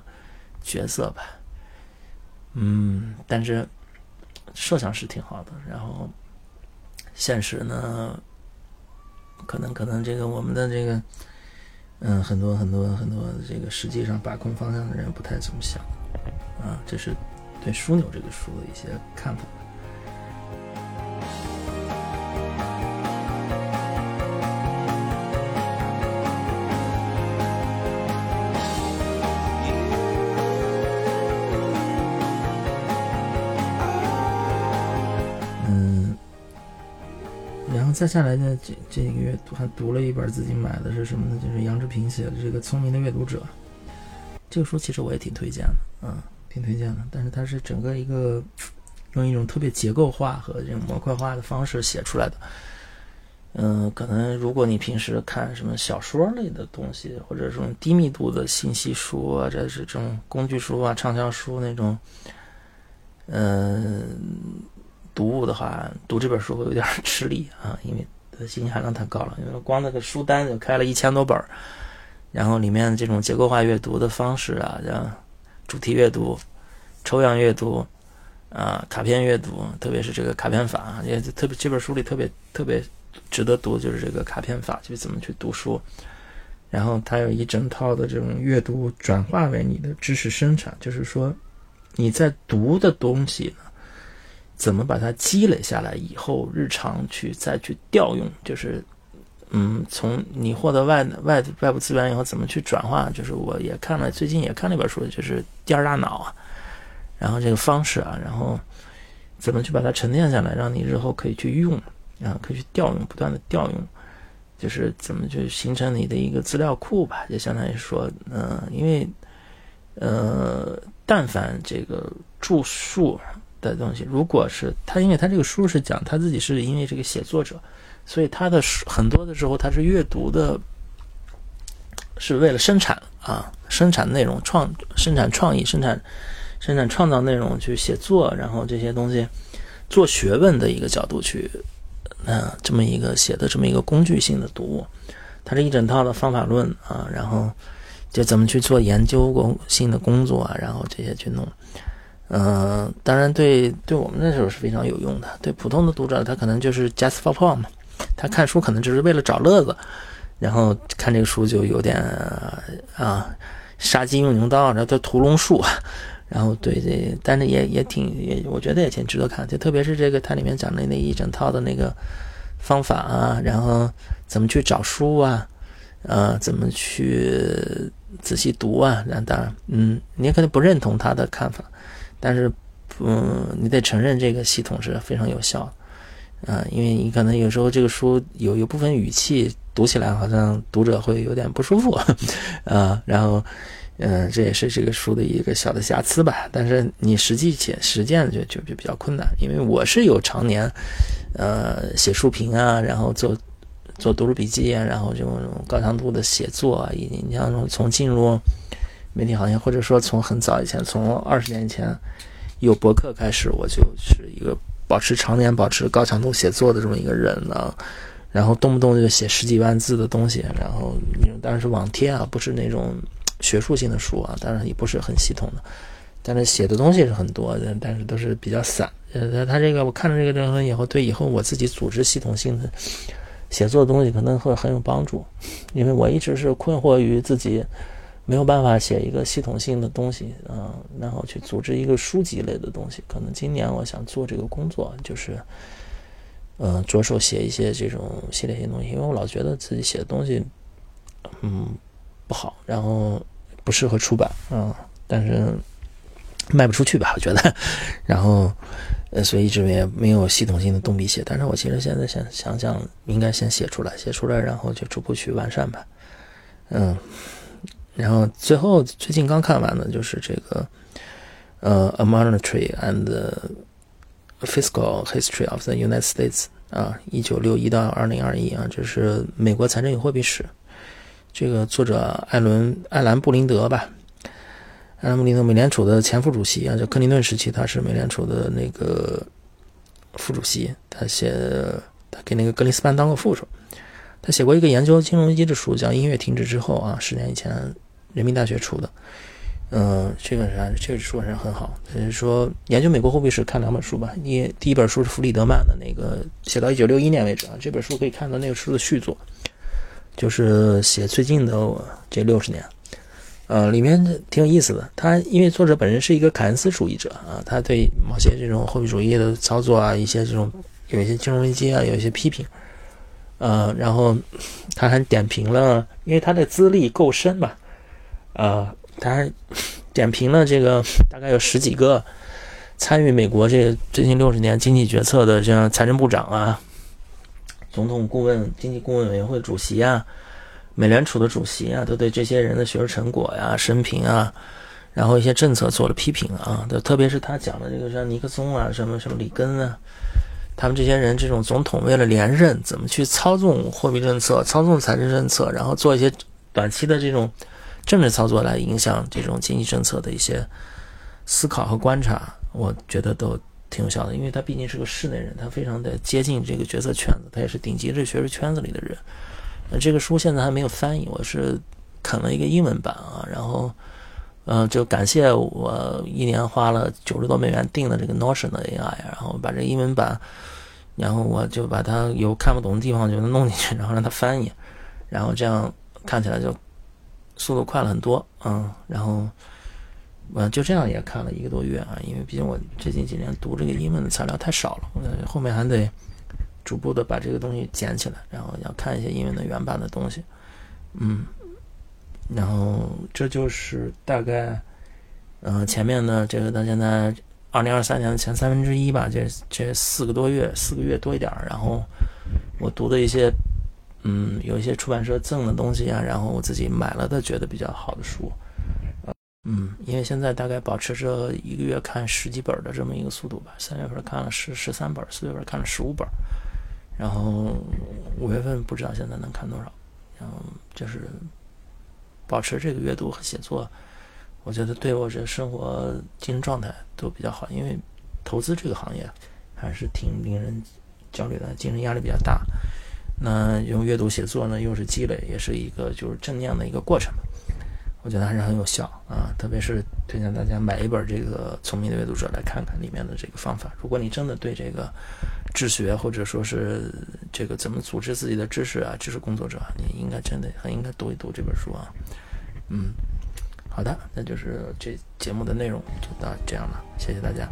角色吧。嗯，但是设想是挺好的，然后现实呢，可能可能这个我们的这个，嗯，很多很多很多这个实际上把控方向的人不太这么想啊，这是对枢纽这个书的一些看法。再下来呢，这这个月还读了一本自己买的是什么呢？就是杨志平写的这个《聪明的阅读者》。这个书其实我也挺推荐的，嗯，挺推荐的。但是它是整个一个用一种特别结构化和这种模块化的方式写出来的。嗯，可能如果你平时看什么小说类的东西，或者这种低密度的信息书啊，这是这种工具书啊、畅销书那种，嗯。读物的话，读这本书会有点吃力啊，因为它信息含量太高了。因为光那个书单就开了一千多本然后里面这种结构化阅读的方式啊，像主题阅读、抽样阅读啊、卡片阅读，特别是这个卡片法，也特别这本书里特别特别值得读，就是这个卡片法，就是怎么去读书。然后它有一整套的这种阅读转化为你的知识生产，就是说你在读的东西。怎么把它积累下来以后，日常去再去调用，就是，嗯，从你获得外外外部资源以后，怎么去转化？就是我也看了，最近也看了一本书，就是第二大脑啊，然后这个方式啊，然后怎么去把它沉淀下来，让你日后可以去用，啊，可以去调用，不断的调用，就是怎么去形成你的一个资料库吧？就相当于说，嗯，因为，呃，但凡这个著述。的东西，如果是他，因为他这个书是讲他自己是因为这个写作者，所以他的书很多的时候他是阅读的，是为了生产啊，生产内容创，生产创意，生产生产创造内容去写作，然后这些东西做学问的一个角度去，嗯，这么一个写的这么一个工具性的读物，他是一整套的方法论啊，然后就怎么去做研究工性的工作啊，然后这些去弄。嗯，当然，对对我们那时候是非常有用的。对普通的读者，他可能就是 just for fun 嘛，他看书可能只是为了找乐子，然后看这个书就有点啊，杀鸡用牛刀，然后屠龙术啊，然后对这，但是也也挺也，我觉得也挺值得看，就特别是这个它里面讲的那一整套的那个方法啊，然后怎么去找书啊，呃，怎么去仔细读啊，那当然，嗯，你可能不认同他的看法，但是，嗯，你得承认这个系统是非常有效的。啊，因为你可能有时候这个书有有部分语气读起来好像读者会有点不舒服，啊，[laughs] 然后，嗯，这也是这个书的一个小的瑕疵吧。但是你实际且实践就就就比较困难，因为我是有常年，呃，写书评啊，然后做做读书笔记啊，然后这种高强度的写作啊，以及你像从进入媒体行业，或者说从很早以前，从二十年前有博客开始，我就是一个。保持常年保持高强度写作的这么一个人呢，然后动不动就写十几万字的东西，然后当然是网贴啊，不是那种学术性的书啊，当然也不是很系统的，但是写的东西是很多的，但是都是比较散。呃，他这个我看了这个东西以后，对以后我自己组织系统性的写作的东西可能会很有帮助，因为我一直是困惑于自己。没有办法写一个系统性的东西，嗯，然后去组织一个书籍类的东西。可能今年我想做这个工作，就是，嗯，着手写一些这种系列性东西。因为我老觉得自己写的东西，嗯，不好，然后不适合出版，嗯，但是卖不出去吧，我觉得。[laughs] 然后，呃，所以一直也没有系统性的动笔写。但是我其实现在想想想，应该先写出来，写出来，然后就逐步去完善吧，嗯。然后最后最近刚看完的就是这个，呃，《A Monetary and Fiscal History of the United States》啊，一九六一到二零二一啊，这是美国财政与货币史。这个作者艾伦艾兰布林德吧，艾兰布林德，美联储的前副主席啊，就克林顿时期他是美联储的那个副主席，他写他给那个格林斯潘当过副手，他写过一个研究金融机的书，叫《音乐停止之后》啊，十年以前。人民大学出的，嗯，这个是这个书还是很好。就是说，研究美国货币史看两本书吧。你第一本书是弗里德曼的那个，写到一九六一年为止啊。这本书可以看到那个书的续作，就是写最近的这六十年。呃，里面挺有意思的。他因为作者本人是一个凯恩斯主义者啊，他对某些这种货币主义的操作啊，一些这种有一些金融危机啊，有一些批评。呃，然后他还点评了，因为他的资历够深嘛。呃，他 [laughs] 点评了这个大概有十几个参与美国这最近六十年经济决策的，像财政部长啊、总统顾问、经济顾问委员会主席啊、美联储的主席啊，都对这些人的学术成果呀、生平啊，然后一些政策做了批评啊。特别是他讲的这个像尼克松啊、什么什么里根啊，他们这些人这种总统为了连任，怎么去操纵货币政策、操纵财政政策，然后做一些短期的这种。政治操作来影响这种经济政策的一些思考和观察，我觉得都挺有效的。因为他毕竟是个室内人，他非常的接近这个决策圈子，他也是顶级的学术圈子里的人。那这个书现在还没有翻译，我是啃了一个英文版啊。然后，嗯，就感谢我一年花了九十多美元订的这个 Notion 的 AI，然后把这英文版，然后我就把它有看不懂的地方就能弄进去，然后让它翻译，然后这样看起来就。速度快了很多，嗯，然后，嗯，就这样也看了一个多月啊，因为毕竟我最近几年读这个英文的材料太少了，嗯，后面还得逐步的把这个东西捡起来，然后要看一些英文的原版的东西，嗯，然后这就是大概，嗯，前面呢，这个到现在二零二三年的前三分之一吧，这这四个多月，四个月多一点然后我读的一些。嗯，有一些出版社赠的东西啊，然后我自己买了的，觉得比较好的书，嗯，因为现在大概保持着一个月看十几本的这么一个速度吧。三月份看了十十三本，四月份看了十五本，然后五月份不知道现在能看多少。然后就是保持这个阅读和写作，我觉得对我这生活精神状态都比较好。因为投资这个行业还是挺令人焦虑的，精神压力比较大。那用阅读写作呢，又是积累，也是一个就是正念的一个过程，我觉得还是很有效啊。特别是推荐大家买一本这个《聪明的阅读者》来看看里面的这个方法。如果你真的对这个治学或者说是这个怎么组织自己的知识啊，知识工作者，你应该真的很应该读一读这本书啊。嗯，好的，那就是这节目的内容就到这样了，谢谢大家。